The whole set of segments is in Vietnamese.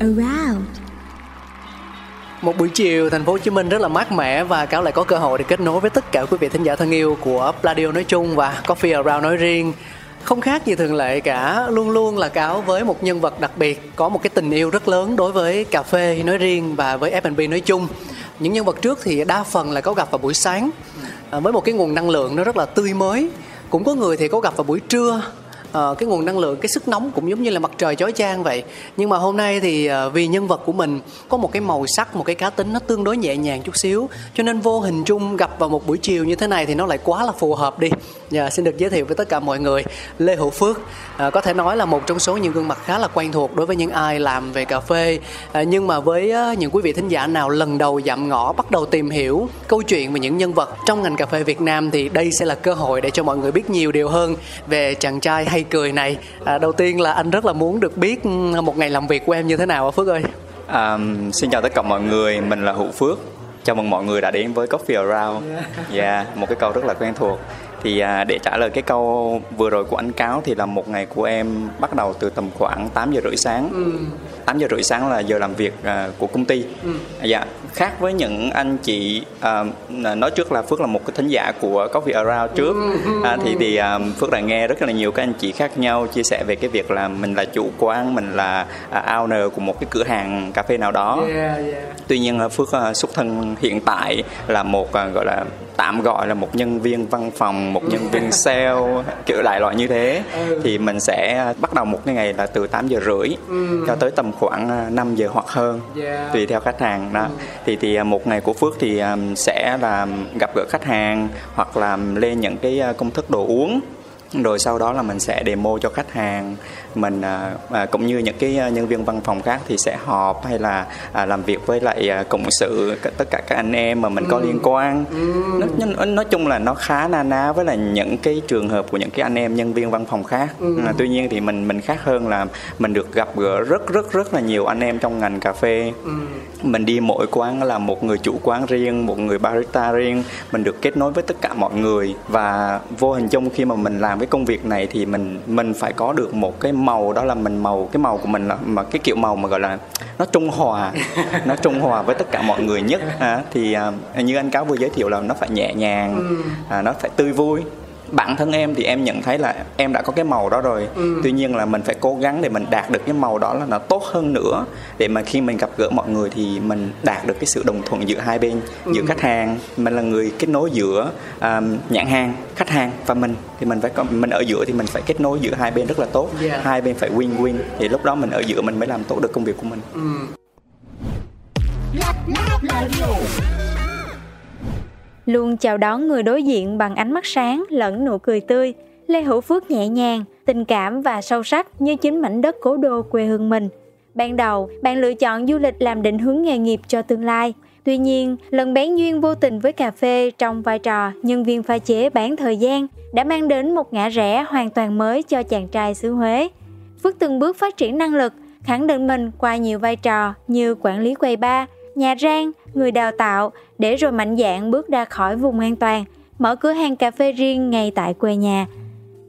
around. Một buổi chiều thành phố Hồ Chí Minh rất là mát mẻ và cáo lại có cơ hội để kết nối với tất cả quý vị thính giả thân yêu của Pladio nói chung và Coffee Around nói riêng. Không khác gì thường lệ cả, luôn luôn là cáo với một nhân vật đặc biệt có một cái tình yêu rất lớn đối với cà phê nói riêng và với F&B nói chung. Những nhân vật trước thì đa phần là có gặp vào buổi sáng à, với một cái nguồn năng lượng nó rất là tươi mới. Cũng có người thì có gặp vào buổi trưa Ờ, cái nguồn năng lượng, cái sức nóng cũng giống như là mặt trời chói chang vậy. Nhưng mà hôm nay thì ờ, vì nhân vật của mình có một cái màu sắc, một cái cá tính nó tương đối nhẹ nhàng chút xíu, cho nên vô hình chung gặp vào một buổi chiều như thế này thì nó lại quá là phù hợp đi. Và xin được giới thiệu với tất cả mọi người Lê Hữu Phước. Ờ, có thể nói là một trong số những gương mặt khá là quen thuộc đối với những ai làm về cà phê. Nhưng mà với những quý vị thính giả nào lần đầu dặm ngõ bắt đầu tìm hiểu câu chuyện về những nhân vật trong ngành cà phê Việt Nam thì đây sẽ là cơ hội để cho mọi người biết nhiều điều hơn về chàng trai hay cười này à, đầu tiên là anh rất là muốn được biết ừ, một ngày làm việc của em như thế nào ạ Phước ơi À, xin chào tất cả mọi người, mình là Hữu Phước. Chào mừng mọi người đã đến với Coffee Around. Dạ, một cái câu rất là quen thuộc. Thì à, để trả lời cái câu vừa rồi của anh Cáo thì là một ngày của em bắt đầu từ tầm khoảng 8 giờ rưỡi sáng. 8 giờ rưỡi sáng là giờ làm việc à, của công ty. Dạ, khác với những anh chị à, nói trước là Phước là một cái thính giả của Coffee Around trước. À, thì thì à, Phước đã nghe rất là nhiều các anh chị khác nhau chia sẻ về cái việc là mình là chủ quán, mình là à, owner của một cái cửa hàng cà phê nào đó. Tuy nhiên là phước à, xuất thân hiện tại là một à, gọi là tạm gọi là một nhân viên văn phòng một nhân viên sale kiểu đại loại như thế. Thì mình sẽ bắt đầu một cái ngày là từ 8 giờ rưỡi cho tới tầm khoảng à, 5 giờ hoặc hơn. Yeah. tùy theo khách hàng đó thì thì à, một ngày của phước thì à, sẽ là gặp gỡ khách hàng hoặc là lên những cái à, công thức đồ uống. Rồi sau đó là mình sẽ demo cho khách hàng mình à, à, cũng như những cái à, nhân viên văn phòng khác thì sẽ họp hay là à, làm việc với lại cộng sự tất cả các anh em mà mình có liên quan. Nói, nói, nói chung là nó khá na ná với là những cái trường hợp của những cái anh em nhân viên văn phòng khác. À, tuy nhiên thì mình mình khác hơn là mình được gặp gỡ rất rất rất là nhiều anh em trong ngành cà phê. Mình đi mỗi quán là một người chủ quán riêng một người barista riêng. Mình được kết nối với tất cả mọi người. Và vô hình chung khi mà mình làm cái công việc này thì mình mình phải có được một cái màu đó là mình màu cái màu của mình là mà cái kiểu màu mà gọi là nó trung hòa nó trung hòa với tất cả mọi người nhất à, thì à, như anh cáo vừa giới thiệu là nó phải nhẹ nhàng à, nó phải tươi vui bản thân em thì em nhận thấy là em đã có cái màu đó rồi. Tuy nhiên là mình phải cố gắng để mình đạt được cái màu đó là nó tốt hơn nữa. Để mà khi mình gặp gỡ mọi người thì mình đạt được cái sự đồng thuận giữa hai bên giữa khách hàng. Mình là người kết nối giữa um, nhãn hàng khách hàng và mình. Thì mình phải có mình ở giữa thì mình phải kết nối giữa hai bên rất là tốt. Yeah. hai bên phải win win thì lúc đó mình ở giữa mình mới làm tốt được công việc của mình Luôn chào đón người đối diện bằng ánh mắt sáng lẫn nụ cười tươi. Lê Hữu Phước nhẹ nhàng, tình cảm và sâu sắc như chính mảnh đất cố đô quê hương mình. Ban đầu, bạn lựa chọn du lịch làm định hướng nghề nghiệp cho tương lai. Tuy nhiên, lần bén duyên vô tình với cà phê trong vai trò nhân viên pha chế bán thời gian đã mang đến một ngã rẽ hoàn toàn mới cho chàng trai xứ Huế. Phước từng bước phát triển năng lực, khẳng định mình qua nhiều vai trò như quản lý quầy bar, nhà rang, người đào tạo để rồi mạnh dạn bước ra khỏi vùng an toàn, mở cửa hàng cà phê riêng ngay tại quê nhà.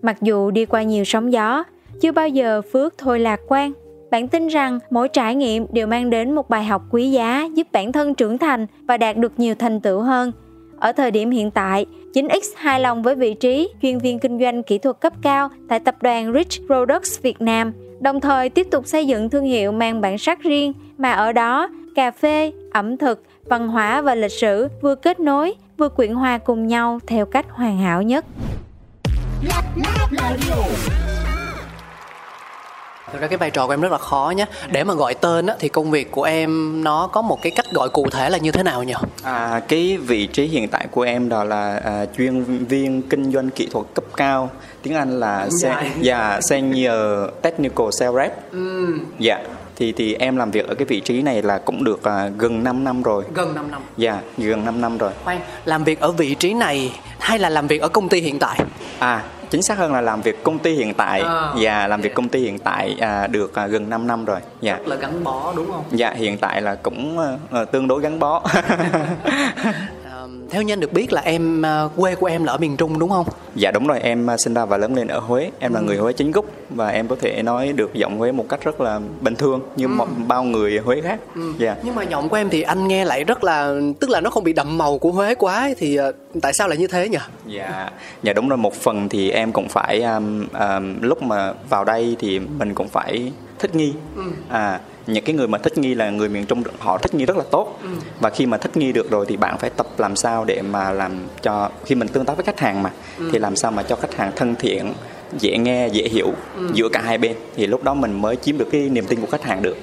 Mặc dù đi qua nhiều sóng gió, chưa bao giờ Phước thôi lạc quan. Bạn tin rằng mỗi trải nghiệm đều mang đến một bài học quý giá giúp bản thân trưởng thành và đạt được nhiều thành tựu hơn. Ở thời điểm hiện tại, 9X hài lòng với vị trí chuyên viên kinh doanh kỹ thuật cấp cao tại tập đoàn Rich Products Việt Nam đồng thời tiếp tục xây dựng thương hiệu mang bản sắc riêng mà ở đó cà phê, ẩm thực, văn hóa và lịch sử vừa kết nối, vừa quyện hòa cùng nhau theo cách hoàn hảo nhất. Thực ra cái vai trò của em rất là khó nhé. Để mà gọi tên á, thì công việc của em nó có một cái cách gọi cụ thể là như thế nào nhỉ? À, cái vị trí hiện tại của em đó là à, chuyên viên kinh doanh kỹ thuật cấp cao. Tiếng Anh là se- dạ, senior technical sales rep. Ừ, Dạ. Thì thì em làm việc ở cái vị trí này là cũng được à, gần 5 năm rồi. gần 5 năm. Dạ, gần 5 năm rồi. Khoan, làm việc ở vị trí này hay là làm việc ở công ty hiện tại? À, chính xác hơn là làm việc công ty hiện tại. À. Dạ, làm việc công ty hiện tại à, được à, gần 5 năm rồi. Dạ. Rất là gắn bó đúng không? Dạ, hiện tại là cũng à, tương đối gắn bó. Theo như anh được biết là em à, quê của em là ở miền Trung đúng không? Dạ đúng rồi, em à, sinh ra và lớn lên ở Huế. Em là người Huế chính gốc và em có thể nói được giọng Huế một cách rất là bình thường như mọi bao người Huế khác. Dạ. Nhưng mà giọng của em thì anh nghe lại rất là tức là nó không bị đậm màu của Huế quá ấy, thì à, tại sao lại như thế nhỉ? Dạ, dạ đúng rồi. Một phần thì em cũng phải um, um, lúc mà vào đây thì mình cũng phải thích nghi. À, những cái người mà thích nghi là người miền Trung họ thích nghi rất là tốt. Và khi mà thích nghi được rồi thì bạn phải tập làm sao để mà làm cho khi mình tương tác với khách hàng mà thì làm sao mà cho khách hàng thân thiện dễ nghe dễ hiểu giữa cả hai bên. Thì lúc đó mình mới chiếm được cái niềm tin của khách hàng được.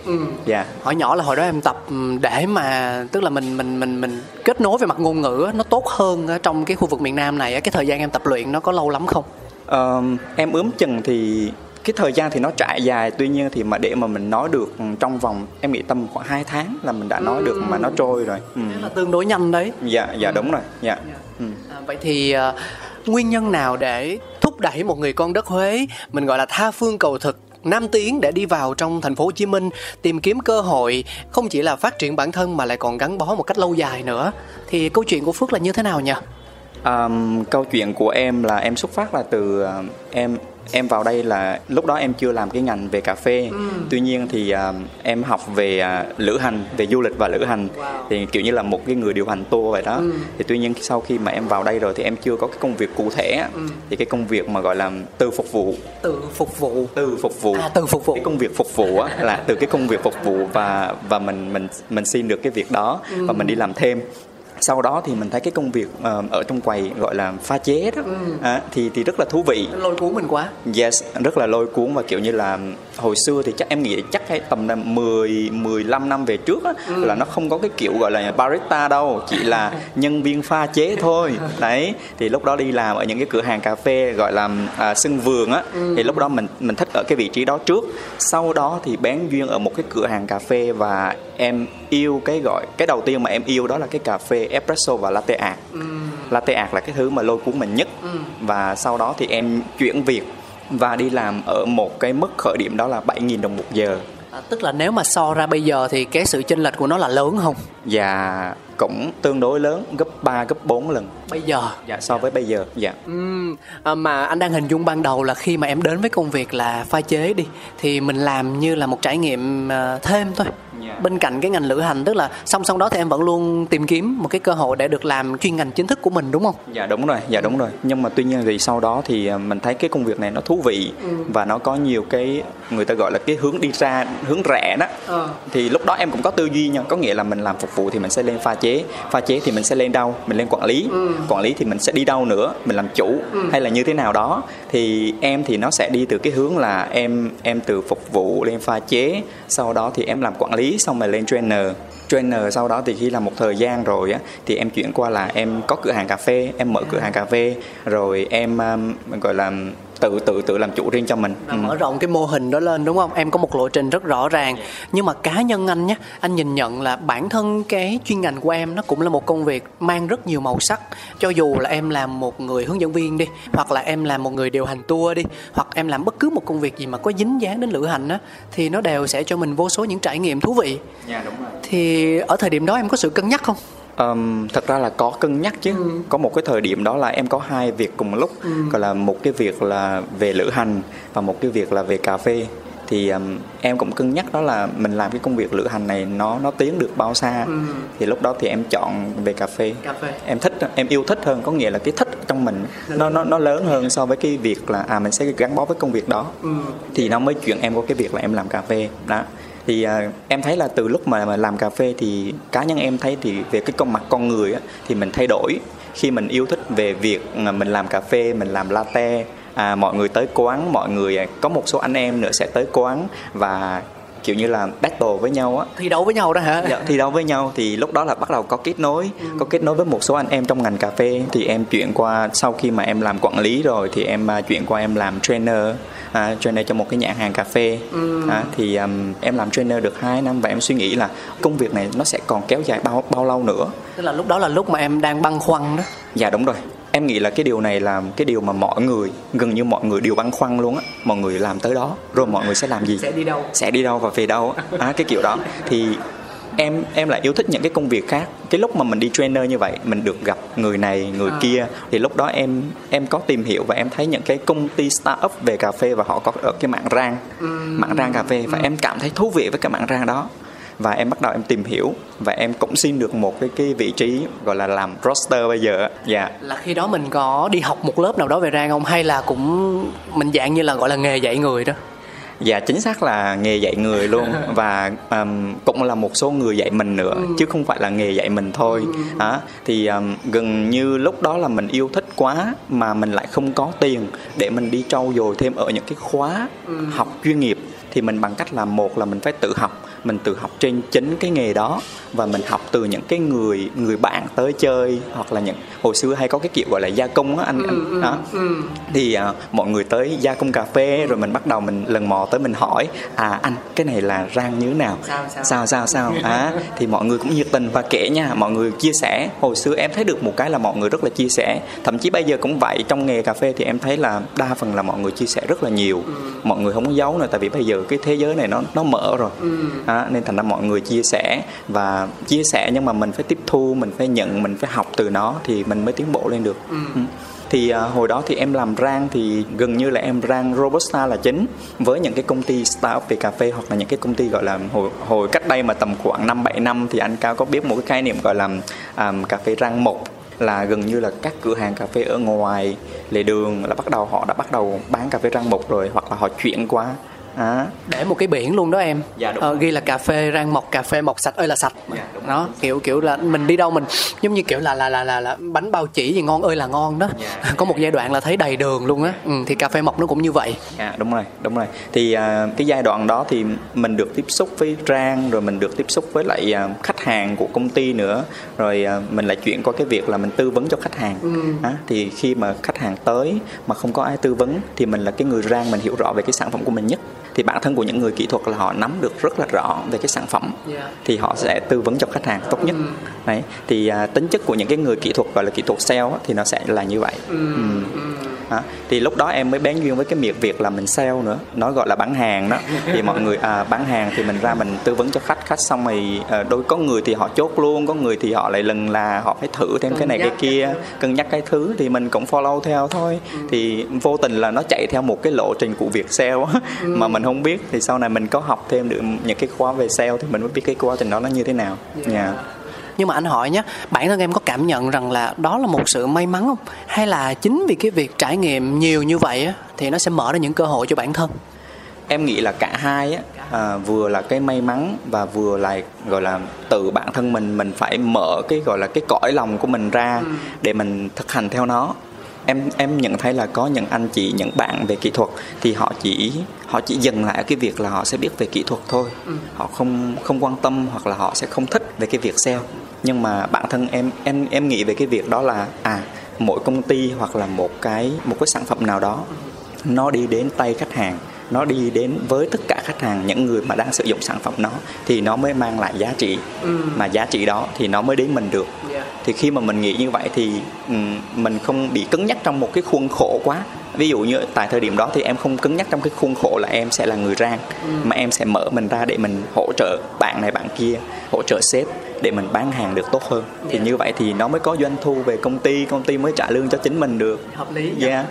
Dạ. Hỏi nhỏ là hồi đó em tập ừm, để mà tức là mình mình mình mình kết nối về mặt ngôn ngữ nó tốt hơn ở trong cái khu vực miền Nam này á, cái thời gian em tập luyện nó có lâu lắm không? Ờm, em ướm chừng thì cái thời gian thì nó trải dài tuy nhiên thì mà để mà mình nói được trong vòng em nghĩ tầm khoảng 2 tháng là mình đã nói được mà nó trôi rồi ừ. Thế là tương đối nhanh đấy. dạ dạ đúng rồi dạ ừ. À, vậy thì à, nguyên nhân nào để thúc đẩy một người con đất Huế mình gọi là tha phương cầu thực Nam tiến để đi vào trong thành phố Hồ Chí Minh tìm kiếm cơ hội không chỉ là phát triển bản thân mà lại còn gắn bó một cách lâu dài nữa thì câu chuyện của Phước là như thế nào nhỉ? Ờm, câu chuyện của em là em xuất phát là từ ờ, em em vào đây là lúc đó em chưa làm cái ngành về cà phê. Tuy nhiên thì ờ, em học về ờ, lữ hành về du lịch và lữ hành. Thì kiểu như là một cái người điều hành tour vậy đó. Thì tuy nhiên sau khi mà em vào đây rồi thì em chưa có cái công việc cụ thể á. thì cái công việc mà gọi là từ phục vụ. Tự phục vụ. Từ phục vụ. À, từ phục vụ. cái công việc phục vụ á là từ cái công việc phục vụ và và mình mình mình xin được cái việc đó và mình đi làm thêm sau đó thì mình thấy cái công việc ờ, ở trong quầy gọi là pha chế đó. À, thì thì rất là thú vị. Lôi cuốn mình quá. Yes, rất là lôi cuốn và kiểu như là hồi xưa thì chắc em nghĩ chắc hay tầm là 10 15 năm về trước á là nó không có cái kiểu gọi là barista đâu, chỉ là nhân viên pha chế thôi. Đấy, thì lúc đó đi làm ở những cái cửa hàng cà phê gọi là à, sân vườn á thì lúc đó mình mình thích ở cái vị trí đó trước. Sau đó thì bén duyên ở một cái cửa hàng cà phê và em yêu cái gọi cái đầu tiên mà em yêu đó là cái cà phê espresso và latte art. Latte art là cái thứ mà lôi cuốn mình nhất. Và sau đó thì em chuyển việc và đi làm ở một cái mức khởi điểm đó là 7.000 đồng một giờ. À, tức là nếu mà so ra bây giờ thì cái sự chênh lệch của nó là lớn không? Và cũng tương đối lớn gấp 3 gấp 4 lần. Bây giờ? Dạ so với bây giờ dạ. À, mà anh đang hình dung ban đầu là khi mà em đến với công việc là pha chế đi thì mình làm như là một trải nghiệm à, thêm thôi. Dạ. bên cạnh cái ngành lữ hành tức là song song đó thì em vẫn luôn tìm kiếm một cái cơ hội để được làm chuyên ngành chính thức của mình đúng không? Dạ đúng rồi dạ đúng rồi. Nhưng mà tuy nhiên thì sau đó thì à, mình thấy cái công việc này nó thú vị và nó có nhiều cái người ta gọi là cái hướng đi ra hướng rẽ đó. Thì lúc đó em cũng có tư duy nha có nghĩa là mình làm phục vụ thì mình sẽ lên pha chế pha chế thì mình sẽ lên đâu mình lên quản lý. Quản lý thì mình sẽ đi đâu nữa mình làm chủ hay là như thế nào đó. Thì em thì nó sẽ đi từ cái hướng là em em từ phục vụ lên pha chế sau đó thì em làm quản lý xong rồi lên trainer. Trainer sau đó thì khi làm một thời gian rồi á thì em chuyển qua là em có cửa hàng cà phê em mở cửa hàng cà phê rồi em um, gọi là tự tự tự làm chủ riêng cho mình. Và Ừ. mở rộng cái mô hình đó lên đúng không? Em có một lộ trình rất rõ ràng. Nhưng mà cá nhân anh nhé anh nhìn nhận là bản thân cái chuyên ngành của em nó cũng là một công việc mang rất nhiều màu sắc. Cho dù là em làm một người hướng dẫn viên đi hoặc là em làm một người điều hành tour đi hoặc em làm bất cứ một công việc gì mà có dính dáng đến lữ hành á thì nó đều sẽ cho mình vô số những trải nghiệm thú vị. Dạ đúng rồi. thì ở thời điểm đó em có sự cân nhắc không Um, thật ra là có cân nhắc chứ. Có một cái thời điểm đó là em có hai việc cùng lúc. Gọi là một cái việc là về lữ hành và một cái việc là về cà phê. Thì um, em cũng cân nhắc đó là mình làm cái công việc lữ hành này nó nó tiến được bao xa. Ừ. thì lúc đó thì em chọn về cà phê. Cà phê. em thích em yêu thích hơn có nghĩa là cái thích trong mình nó nó nó lớn hơn so với cái việc là à mình sẽ gắn bó với công việc đó. Ừ. thì nó mới chuyển em qua cái việc là em làm cà phê. Đó thì à, em thấy là từ lúc mà, mà làm cà phê thì cá nhân em thấy thì về cái con mặt con người á, thì mình thay đổi. Khi mình yêu thích về việc mình làm cà phê mình làm latte à, mọi người tới quán mọi người à, có một số anh em nữa sẽ tới quán và kiểu như là battle với nhau á. Thi đấu với nhau đó hả? Dạ, thi đấu với nhau. Thì lúc đó là bắt đầu có kết nối có kết nối với một số anh em trong ngành cà phê. Thì em chuyển qua sau khi mà em làm quản lý rồi thì em à, chuyển qua em làm trainer à, trainer cho một cái nhãn hàng cà phê. À, thì um, em làm trainer được 2 năm và em suy nghĩ là công việc này nó sẽ còn kéo dài bao bao lâu nữa. Tức là lúc đó là lúc mà em đang băn khoăn đó. Dạ đúng rồi em nghĩ là cái điều này là cái điều mà mọi người gần như mọi người đều băn khoăn luôn á. Mọi người làm tới đó rồi mọi người sẽ làm gì? Sẽ đi đâu? Sẽ đi đâu và về đâu? Á à, cái kiểu đó. Thì em em lại yêu thích những cái công việc khác. Cái lúc mà mình đi trainer như vậy mình được gặp người này người À. kia thì lúc đó em em có tìm hiểu và em thấy những cái công ty startup về cà phê và họ có ở cái mạng rang mạng rang cà phê. Và em cảm thấy thú vị với cái mạng rang đó và em bắt đầu em tìm hiểu và em cũng xin được một cái cái vị trí gọi là làm roster bây giờ dạ. Là khi đó mình có đi học một lớp nào đó về rang không? Hay là cũng mình dạng như là gọi là nghề dạy người đó? Dạ chính xác là nghề dạy người luôn. Và um, cũng là một số người dạy mình nữa chứ không phải là nghề dạy mình thôi. Đó, thì um, gần như lúc đó là mình yêu thích quá mà mình lại không có tiền để mình đi trau dồi thêm ở những cái khóa học chuyên nghiệp. Thì mình bằng cách là một là mình phải tự học mình tự học trên chính cái nghề đó và mình học từ những cái người người bạn tới chơi hoặc là những hồi xưa hay có cái kiểu gọi là gia công á anh, anh đó. thì à, mọi người tới gia công cà phê rồi mình bắt đầu mình lần mò tới mình hỏi à anh cái này là rang như thế nào? Sao, sao? sao sao sao? À, thì mọi người cũng nhiệt tình và kể nha mọi người chia sẻ. Hồi xưa em thấy được một cái là mọi người rất là chia sẻ. Thậm chí bây giờ cũng vậy trong nghề cà phê thì em thấy là đa phần là mọi người chia sẻ rất là nhiều. Mọi người không có giấu nữa tại vì bây giờ cái thế giới này nó nó mở rồi. À, nên thành ra mọi người chia sẻ và chia sẻ nhưng mà mình phải tiếp thu mình phải nhận mình phải học từ nó thì mình mới tiến bộ lên được Ừ. thì à, hồi đó thì em làm rang thì gần như là em rang robusta là chính với những cái công ty startup về cà phê hoặc là những cái công ty gọi là hồi hồi cách đây mà tầm khoảng năm bảy năm thì anh cao có biết một cái khái niệm gọi là à, cà phê rang mộc là gần như là các cửa hàng cà phê ở ngoài lề đường là bắt đầu họ đã bắt đầu bán cà phê rang mộc rồi hoặc là họ chuyển qua à, để một cái biển luôn đó em Dạ, đúng ờ, ghi là cà phê rang mọc cà phê mọc sạch ơi là sạch Dạ, đúng đó kiểu kiểu là mình đi đâu mình giống như kiểu là là là là, là bánh bao chỉ gì ngon ơi là ngon đó Dạ. có một giai đoạn là thấy đầy đường luôn á ừ, thì cà phê mọc nó cũng như vậy À, đúng rồi, đúng rồi. Thì à, cái giai đoạn đó thì mình được tiếp xúc với Trang rồi mình được tiếp xúc với lại à, khách hàng của công ty nữa. Rồi à, mình lại chuyển qua cái việc là mình tư vấn cho khách hàng. Á, thì khi mà khách hàng tới mà không có ai tư vấn thì mình là cái người Rang mình hiểu rõ về cái sản phẩm của mình nhất. Thì bản thân của những người kỹ thuật là họ nắm được rất là rõ về cái sản phẩm. Dạ. Thì họ sẽ tư vấn cho khách hàng tốt nhất. Đấy. Thì à, tính chất của những cái người kỹ thuật gọi là kỹ thuật sale thì nó sẽ là như vậy. Ừ. Đó. thì lúc đó em mới bén duyên với cái việc việc là mình sale nữa. Nó gọi là bán hàng đó. Thì mọi người à, bán hàng thì mình ra mình tư vấn cho khách. Khách xong rồi à, đôi có người thì họ chốt luôn có người thì họ lại lần là họ phải thử thêm cái này cái kia cân nhắc cái thứ thì mình cũng follow theo thôi. Thì vô tình là nó chạy theo một cái lộ trình của việc sale á, mà mình không biết. Thì sau này mình có học thêm được những cái khóa về sale thì mình mới biết cái quá trình đó nó như thế nào. Dạ. Nhưng mà anh hỏi nhé bản thân em có cảm nhận rằng là đó là một sự may mắn không? Hay là chính vì cái việc trải nghiệm nhiều như vậy á thì nó sẽ mở ra những cơ hội cho bản thân? Em nghĩ là cả hai á à, vừa là cái may mắn và vừa là gọi là tự bản thân mình mình phải mở cái gọi là cái cõi lòng của mình ra để mình thực hành theo nó. Em em nhận thấy là có những anh chị những bạn về kỹ thuật thì họ chỉ họ chỉ dừng lại ở cái việc là họ sẽ biết về kỹ thuật thôi. Họ không không quan tâm hoặc là họ sẽ không thích về cái việc sale nhưng mà bản thân em em em nghĩ về cái việc đó là à mỗi công ty hoặc là một cái một cái sản phẩm nào đó nó đi đến tay khách hàng nó đi đến với tất cả khách hàng những người mà đang sử dụng sản phẩm đó thì nó mới mang lại giá trị. Mà giá trị đó thì nó mới đến mình được. Thì khi mà mình nghĩ như vậy thì mình không bị cứng nhắc trong một cái khuôn khổ quá ví dụ như tại thời điểm đó thì em không cứng nhắc trong cái khuôn khổ là em sẽ là người rang ừ. mà em sẽ mở mình ra để mình hỗ trợ bạn này bạn kia hỗ trợ sếp để mình bán hàng được tốt hơn yeah. thì dạ. như vậy thì nó mới có doanh thu về công ty công ty mới trả lương cho chính mình được hợp lý yeah.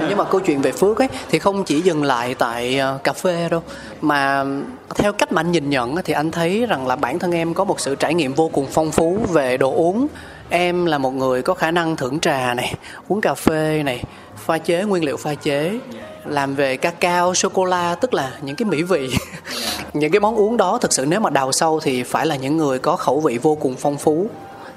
nhưng mà câu chuyện về phước ấy thì không chỉ dừng lại tại uh, cà phê đâu mà theo cách mà anh nhìn nhận thì anh thấy rằng là bản thân em có một sự trải nghiệm vô cùng phong phú về đồ uống em là một người có khả năng thưởng trà này, uống cà phê này, pha chế, nguyên liệu pha chế, làm về cacao sô cô la tức là những cái mỹ vị. Những cái món uống đó thực sự nếu mà đào sâu thì phải là những người có khẩu vị vô cùng phong phú.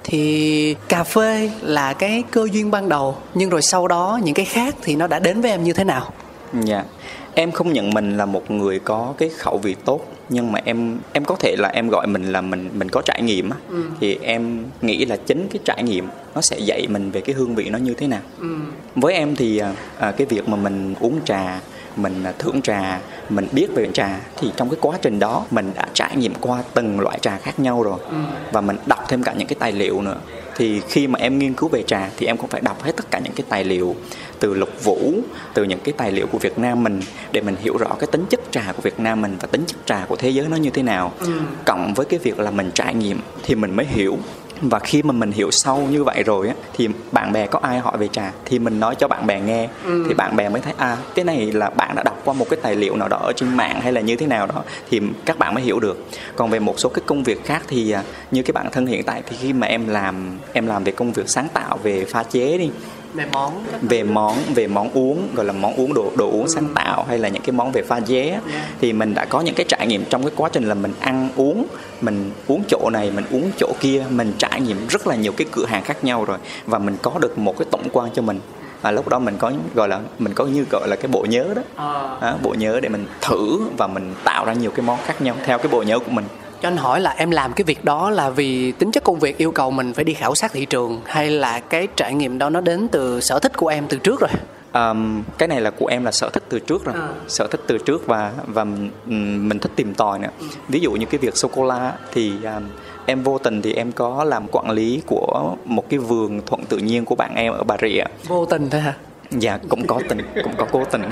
Thì cà phê là cái cơ duyên ban đầu, nhưng rồi sau đó những cái khác thì nó đã đến với em như thế nào? Dạ. Yeah. em không nhận mình là một người có cái khẩu vị tốt nhưng mà em em có thể là em gọi mình là mình mình có trải nghiệm á ừ. thì em nghĩ là chính cái trải nghiệm nó sẽ dạy mình về cái hương vị nó như thế nào ừ. với em thì à, à cái việc mà mình uống trà mình à, thưởng trà mình biết về trà thì trong cái quá trình đó mình đã trải nghiệm qua từng loại trà khác nhau rồi ừ. và mình đọc thêm cả những cái tài liệu nữa thì khi mà em nghiên cứu về trà thì em cũng phải đọc hết tất cả những cái tài liệu từ lục vũ từ những cái tài liệu của Việt Nam mình để mình hiểu rõ cái tính chất trà của Việt Nam mình và tính chất trà của thế giới nó như thế nào ừ. cộng với cái việc là mình trải nghiệm thì mình mới hiểu và khi mà mình hiểu sâu như vậy rồi á thì bạn bè có ai hỏi về trà? Thì mình nói cho bạn bè nghe. Ừ. thì bạn bè mới thấy à cái này là bạn đã đọc qua một cái tài liệu nào đó ở trên mạng hay là như thế nào đó thì các bạn mới hiểu được. Còn về một số cái công việc khác thì à, như cái bản thân hiện tại thì khi mà em làm em làm về công việc sáng tạo về pha chế đi về món về món về món uống gọi là món uống đồ đồ uống ừ. sáng tạo hay là những cái món về pha chế yeah. thì mình đã có những cái trải nghiệm trong cái quá trình là mình ăn uống mình uống chỗ này mình uống chỗ kia mình trải nghiệm rất là nhiều cái cửa hàng khác nhau rồi và mình có được một cái tổng quan cho mình và lúc đó mình có gọi là mình có như gọi là cái bộ nhớ đó à. à, bộ nhớ để mình thử và mình tạo ra nhiều cái món khác nhau theo cái bộ nhớ của mình cho anh hỏi là em làm cái việc đó là vì tính chất công việc yêu cầu mình phải đi khảo sát thị trường hay là cái trải nghiệm đó nó đến từ sở thích của em từ trước rồi? Um, cái này là của em là sở thích từ trước rồi. À. sở thích từ trước và và mình thích tìm tòi nữa. Ví dụ như cái việc sô cô la thì um, em vô tình thì em có làm quản lý của một cái vườn thuận tự nhiên của bạn em ở bà rịa. Vô tình thôi hả dạ cũng có tình cũng có cố tình.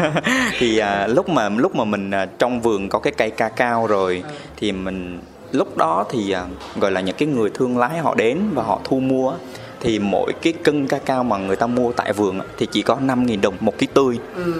Thì à, lúc mà lúc mà mình à, trong vườn có cái cây ca cao rồi thì mình lúc đó thì à, gọi là những cái người thương lái họ đến và họ thu mua thì mỗi cái cân ca cao mà người ta mua tại vườn thì chỉ có 5.000 đồng một ký tươi. Ừ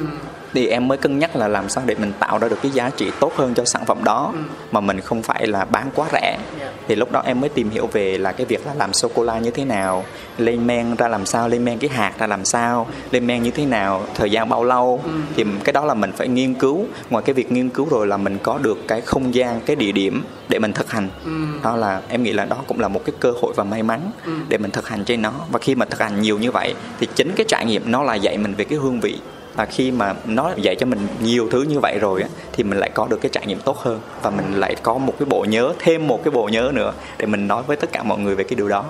thì em mới cân nhắc là làm sao để mình tạo ra được cái giá trị tốt hơn cho sản phẩm đó ừ. mà mình không phải là bán quá rẻ yeah. Dạ. thì lúc đó em mới tìm hiểu về là cái việc là làm sô cô la như thế nào lên men ra làm sao lên men cái hạt ra làm sao lên men như thế nào thời gian bao lâu ừ. thì cái đó là mình phải nghiên cứu ngoài cái việc nghiên cứu rồi là mình có được cái không gian cái địa điểm để mình thực hành ừ. đó là em nghĩ là đó cũng là một cái cơ hội và may mắn ừ. để mình thực hành trên nó và khi mà thực hành nhiều như vậy thì chính cái trải nghiệm nó là dạy mình về cái hương vị và khi mà nó dạy cho mình nhiều thứ như vậy rồi á thì mình lại có được cái trải nghiệm tốt hơn. Và mình lại có một cái bộ nhớ thêm một cái bộ nhớ nữa để mình nói với tất cả mọi người về cái điều đó.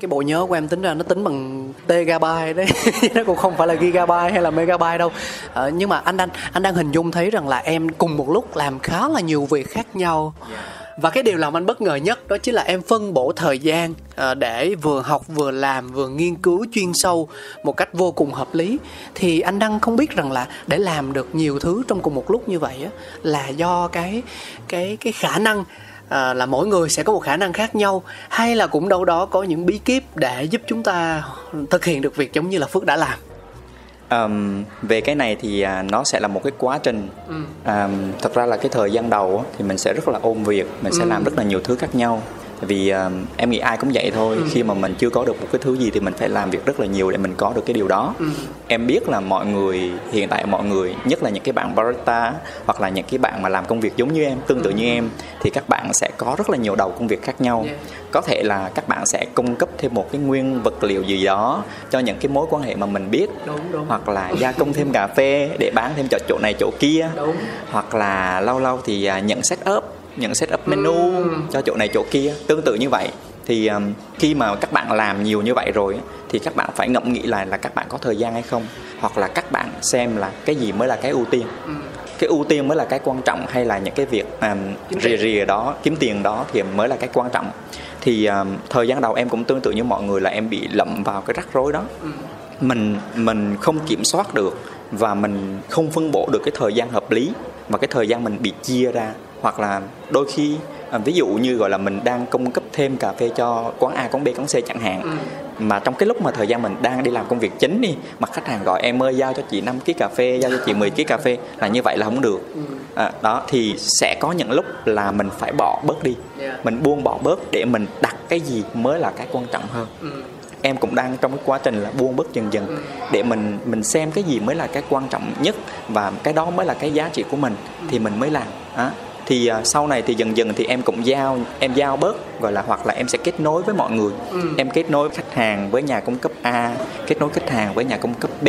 Cái bộ nhớ của em tính ra nó tính bằng tegabyte đấy. Nó cũng không phải là gigabyte hay là megabyte đâu. Ờ, nhưng mà anh đang anh đang hình dung thấy rằng là em cùng một lúc làm khá là nhiều việc khác nhau. Yeah và cái điều làm anh bất ngờ nhất đó chính là em phân bổ thời gian à, để vừa học vừa làm vừa nghiên cứu chuyên sâu một cách vô cùng hợp lý. Thì anh đang không biết rằng là để làm được nhiều thứ trong cùng một lúc như vậy á là do cái cái cái khả năng à, là mỗi người sẽ có một khả năng khác nhau hay là cũng đâu đó có những bí kíp để giúp chúng ta thực hiện được việc giống như là phước đã làm um, về cái này thì à, nó sẽ là một cái quá trình ừ. um, thật ra là cái thời gian đầu thì mình sẽ rất là ôm việc mình sẽ ừ. làm rất là nhiều thứ khác nhau vì uh, em nghĩ ai cũng vậy thôi ừ. khi mà mình chưa có được một cái thứ gì thì mình phải làm việc rất là nhiều để mình có được cái điều đó ừ. em biết là mọi người hiện tại mọi người nhất là những cái bạn barista hoặc là những cái bạn mà làm công việc giống như em tương tự ừ. như em thì các bạn sẽ có rất là nhiều đầu công việc khác nhau yeah. có thể là các bạn sẽ cung cấp thêm một cái nguyên vật liệu gì đó cho những cái mối quan hệ mà mình biết đúng, đúng. hoặc là gia công thêm cà phê để bán thêm cho chỗ này chỗ kia đúng. hoặc là lâu lâu thì à, nhận set up những setup menu ừ. cho chỗ này chỗ kia. Tương tự như vậy thì um, khi mà các bạn làm nhiều như vậy rồi thì các bạn phải ngẫm nghĩ lại là các bạn có thời gian hay không hoặc là các bạn xem là cái gì mới là cái ưu tiên. Ừ. cái ưu tiên mới là cái quan trọng hay là những cái việc um, rìa rìa đó kiếm tiền đó thì mới là cái quan trọng. Thì um, thời gian đầu em cũng tương tự như mọi người là em bị lậm vào cái rắc rối đó. Ừ. Mình mình không kiểm soát được và mình không phân bổ được cái thời gian hợp lý và cái thời gian mình bị chia ra hoặc là đôi khi à, ví dụ như gọi là mình đang cung cấp thêm cà phê cho quán A quán B quán C chẳng hạn ừ. mà trong cái lúc mà thời gian mình đang đi làm công việc chính đi mà khách hàng gọi em ơi giao cho chị 5 kg cà phê giao cho chị 10 kg cà phê là như vậy là không được. Ừ. à, đó thì sẽ có những lúc là mình phải bỏ bớt đi. Yeah. mình buông bỏ bớt để mình đặt cái gì mới là cái quan trọng hơn. Ừ. Em cũng đang trong cái quá trình là buông bớt dần dần để mình mình xem cái gì mới là cái quan trọng nhất và cái đó mới là cái giá trị của mình thì mình mới làm. Đó thì uh, sau này thì dần dần thì em cũng giao em giao bớt gọi là hoặc là em sẽ kết nối với mọi người ừ. em kết nối khách hàng với nhà cung cấp A kết nối khách hàng với nhà cung cấp B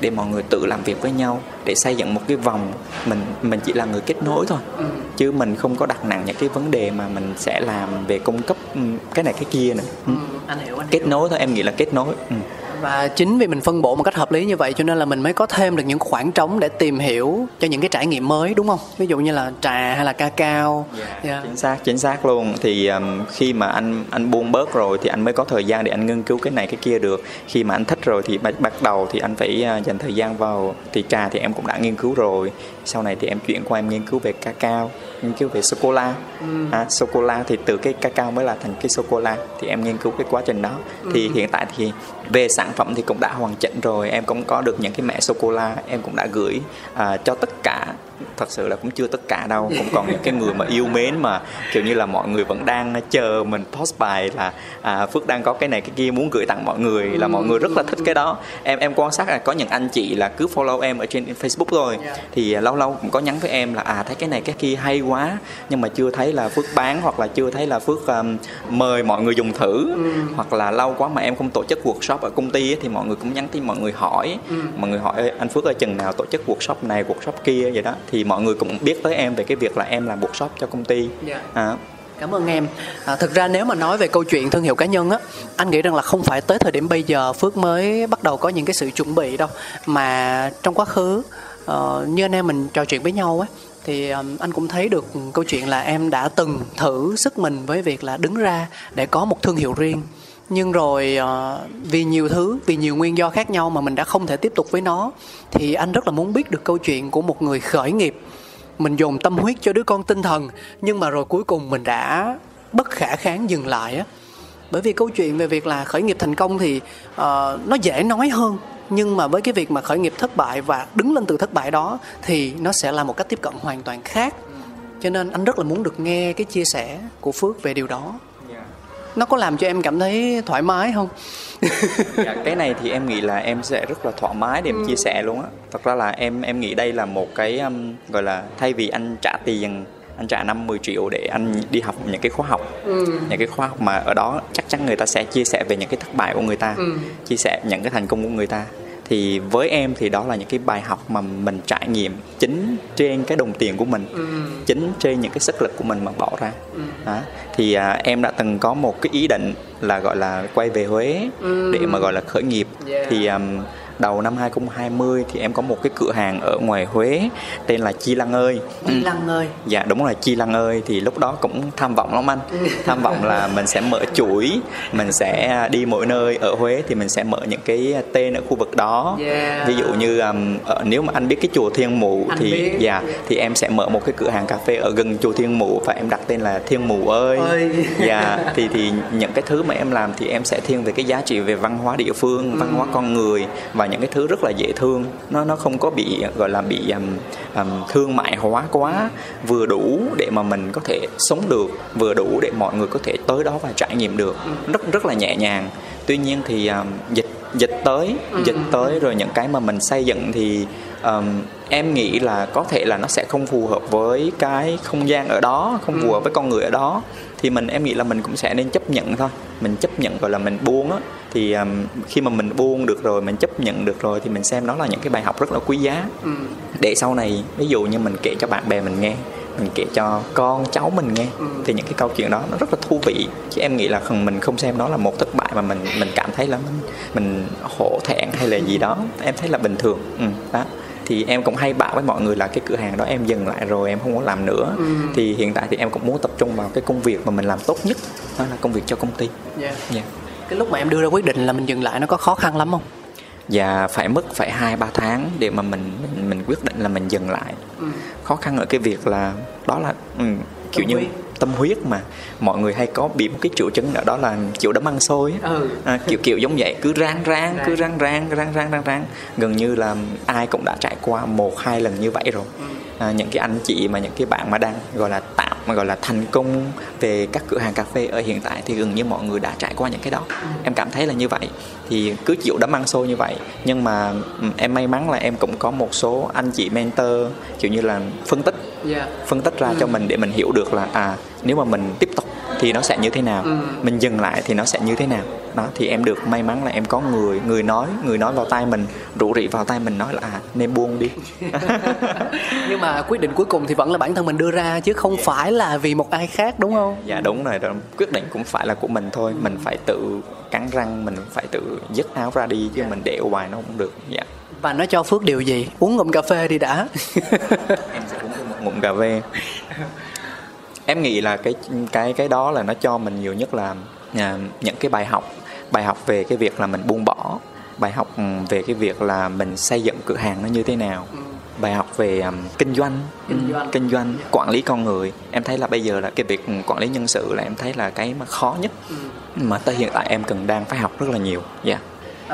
để mọi người tự làm việc với nhau để xây dựng một cái vòng mình mình chỉ là người kết nối thôi ừ. chứ mình không có đặt nặng những cái vấn đề mà mình sẽ làm về cung cấp ừ, cái này cái kia nữa ừ. Ừ, anh hiểu anh kết hiểu. nối thôi em nghĩ là kết nối ừ và chính vì mình phân bổ một cách hợp lý như vậy cho nên là mình mới có thêm được những khoảng trống để tìm hiểu cho những cái trải nghiệm mới đúng không ví dụ như là trà hay là ca cao yeah, yeah. Dạ. chính xác chính xác luôn thì um, khi mà anh anh buông bớt rồi thì anh mới có thời gian để anh nghiên cứu cái này cái kia được khi mà anh thích rồi thì bắt đầu thì anh phải uh, dành thời gian vào thì trà thì em cũng đã nghiên cứu rồi sau này thì em chuyển qua em nghiên cứu về ca cao nghiên cứu về sô cô la ừ. à, sô cô la thì từ cái ca cao mới là thành cái sô cô la thì em nghiên cứu cái quá trình đó ừ. thì hiện tại thì về sản phẩm thì cũng đã hoàn chỉnh rồi. Em cũng có được những cái mẻ sô cô la em cũng đã gửi à, cho tất cả. Thật sự là cũng chưa tất cả đâu cũng còn những cái người mà yêu mến mà kiểu như là mọi người vẫn đang chờ mình post bài là à, phước đang có cái này cái kia muốn gửi tặng mọi người là mọi người rất là thích cái đó. Em em quan sát là có những anh chị là cứ follow em ở trên facebook thôi. Thì lâu lâu cũng có nhắn với em là à thấy cái này cái kia hay quá. Nhưng mà chưa thấy là phước bán hoặc là chưa thấy là phước um, mời mọi người dùng thử. Ừ. hoặc là lâu quá mà em không tổ chức workshop ở công ty thì mọi người cũng nhắn tin mọi người hỏi. Ừ. mọi người hỏi anh phước ơi chừng nào tổ chức workshop này workshop kia? Vậy đó. Thì mọi người cũng biết tới em về cái việc là em làm workshop cho công ty. Yeah. Dạ. à, cảm ơn em. À, thực ra nếu mà nói về câu chuyện thương hiệu cá nhân á anh nghĩ rằng là không phải tới thời điểm bây giờ phước mới bắt đầu có những cái sự chuẩn bị đâu. Mà trong quá khứ uh, như anh em mình trò chuyện với nhau á thì um, anh cũng thấy được câu chuyện là em đã từng thử sức mình với việc là đứng ra để có một thương hiệu riêng nhưng rồi uh, vì nhiều thứ vì nhiều nguyên do khác nhau mà mình đã không thể tiếp tục với nó thì anh rất là muốn biết được câu chuyện của một người khởi nghiệp. Mình dồn tâm huyết cho đứa con tinh thần nhưng mà rồi cuối cùng mình đã bất khả kháng dừng lại á. Bởi vì câu chuyện về việc là khởi nghiệp thành công thì uh, nó dễ nói hơn nhưng mà với cái việc mà khởi nghiệp thất bại và đứng lên từ thất bại đó thì nó sẽ là một cách tiếp cận hoàn toàn khác. Cho nên anh rất là muốn được nghe cái chia sẻ của phước về điều đó nó có làm cho em cảm thấy thoải mái không dạ, cái này thì em nghĩ là em sẽ rất là thoải mái để em ừ. chia sẻ luôn á thật ra là em em nghĩ đây là một cái um, gọi là thay vì anh trả tiền anh trả 50 triệu để anh đi học những cái khóa học ừ. những cái khóa học mà ở đó chắc chắn người ta sẽ chia sẻ về những cái thất bại của người ta ừ. chia sẻ những cái thành công của người ta thì với em thì đó là những cái bài học mà mình trải nghiệm chính trên cái đồng tiền của mình ừ. chính trên những cái sức lực của mình mà bỏ ra ừ. đó. thì à, em đã từng có một cái ý định là gọi là quay về Huế ừ. để mà gọi là khởi nghiệp yeah. thì um, đầu năm 2020 thì em có một cái cửa hàng ở ngoài Huế tên là Chi Lăng ơi. Chi Lăng ơi. Dạ đúng là Chi Lăng ơi thì lúc đó cũng tham vọng lắm anh. tham vọng là mình sẽ mở chuỗi, mình sẽ đi mỗi nơi ở Huế thì mình sẽ mở những cái tên ở khu vực đó. Yeah. Ví dụ như um, ở, nếu mà anh biết cái chùa Thiên Mụ anh thì biết. dạ thì em sẽ mở một cái cửa hàng cà phê ở gần chùa Thiên Mụ và em đặt tên là Thiên Mụ ơi. ơi. dạ thì thì những cái thứ mà em làm thì em sẽ thiên về cái giá trị về văn hóa địa phương, văn hóa con người và những cái thứ rất là dễ thương. Nó nó không có bị gọi là bị um, um, thương mại hóa quá vừa đủ để mà mình có thể sống được vừa đủ để mọi người có thể tới đó và trải nghiệm được. Rất rất là nhẹ nhàng. Tuy nhiên thì um, dịch dịch tới dịch tới rồi những cái mà mình xây dựng thì um, em nghĩ là có thể là nó sẽ không phù hợp với cái không gian ở đó không phù hợp với con người ở đó. Thì mình em nghĩ là mình cũng sẽ nên chấp nhận thôi. Mình chấp nhận gọi là mình buông á thì um, khi mà mình buông được rồi mình chấp nhận được rồi thì mình xem đó là những cái bài học rất là quý giá ừ. để sau này ví dụ như mình kể cho bạn bè mình nghe mình kể cho con cháu mình nghe ừ. thì những cái câu chuyện đó nó rất là thú vị chứ em nghĩ là mình không xem đó là một thất bại mà mình mình cảm thấy là mình mình hổ thẹn hay là gì đó em thấy là bình thường ừ, đó thì em cũng hay bảo với mọi người là cái cửa hàng đó em dừng lại rồi em không có làm nữa ừ. thì hiện tại thì em cũng muốn tập trung vào cái công việc mà mình làm tốt nhất đó là công việc cho công ty yeah. Yeah. Cái lúc mà em đưa ra quyết định là mình dừng lại nó có khó khăn lắm không và phải mất phải hai ba tháng để mà mình mình mình quyết định là mình dừng lại Ừ. khó khăn ở cái việc là đó là ừ, kiểu Tâm như huyết. tâm huyết mà mọi người hay có bị một cái triệu chứng nào đó là chịu đấm ăn xôi. Ừ. à, kiểu kiểu giống vậy cứ rang rang cứ rang rang rang rang rang rang gần như là ai cũng đã trải qua một hai lần như vậy rồi Ừ. à, những cái anh chị mà những cái bạn mà đang gọi là tạm mà gọi là thành công về các cửa hàng cà phê ở hiện tại thì gần như mọi người đã trải qua những cái đó Ừ. em cảm thấy là như vậy thì cứ chịu đấm ăn xôi như vậy nhưng mà ừ, em may mắn là em cũng có một số anh chị mentor kiểu như là phân tích Dạ. phân tích ra cho mình để mình hiểu được là à nếu mà mình tiếp tục thì nó sẽ như thế nào? Ừ. mình dừng lại thì nó sẽ như thế nào? Đó thì em được may mắn là em có người người nói người nói vào tai mình rủ rỉ vào tai mình nói là à nên buông đi. Nhưng mà quyết định cuối cùng thì vẫn là bản thân mình đưa ra chứ không phải là vì một ai khác đúng không? Dạ đúng rồi đó. quyết định cũng phải là của mình thôi. Mình phải tự cắn răng mình phải tự dứt áo ra đi chứ mình để hoài nó không được. Dạ. Và nó cho phước điều gì? Uống ngụm cà phê đi đã. Em sẽ uống một ngụm cà phê em nghĩ là cái cái cái đó là nó cho mình nhiều nhất là à, những cái bài học bài học về cái việc là mình buông bỏ bài học ừ, về cái việc là mình xây dựng cửa hàng nó như thế nào. Bài học về um, kinh doanh Kinh ừ, doanh. kinh doanh quản lý con người. Em thấy là bây giờ là cái việc ừ, quản lý nhân sự là em thấy là cái mà khó nhất mà tới hiện tại em cần đang phải học rất là nhiều. Dạ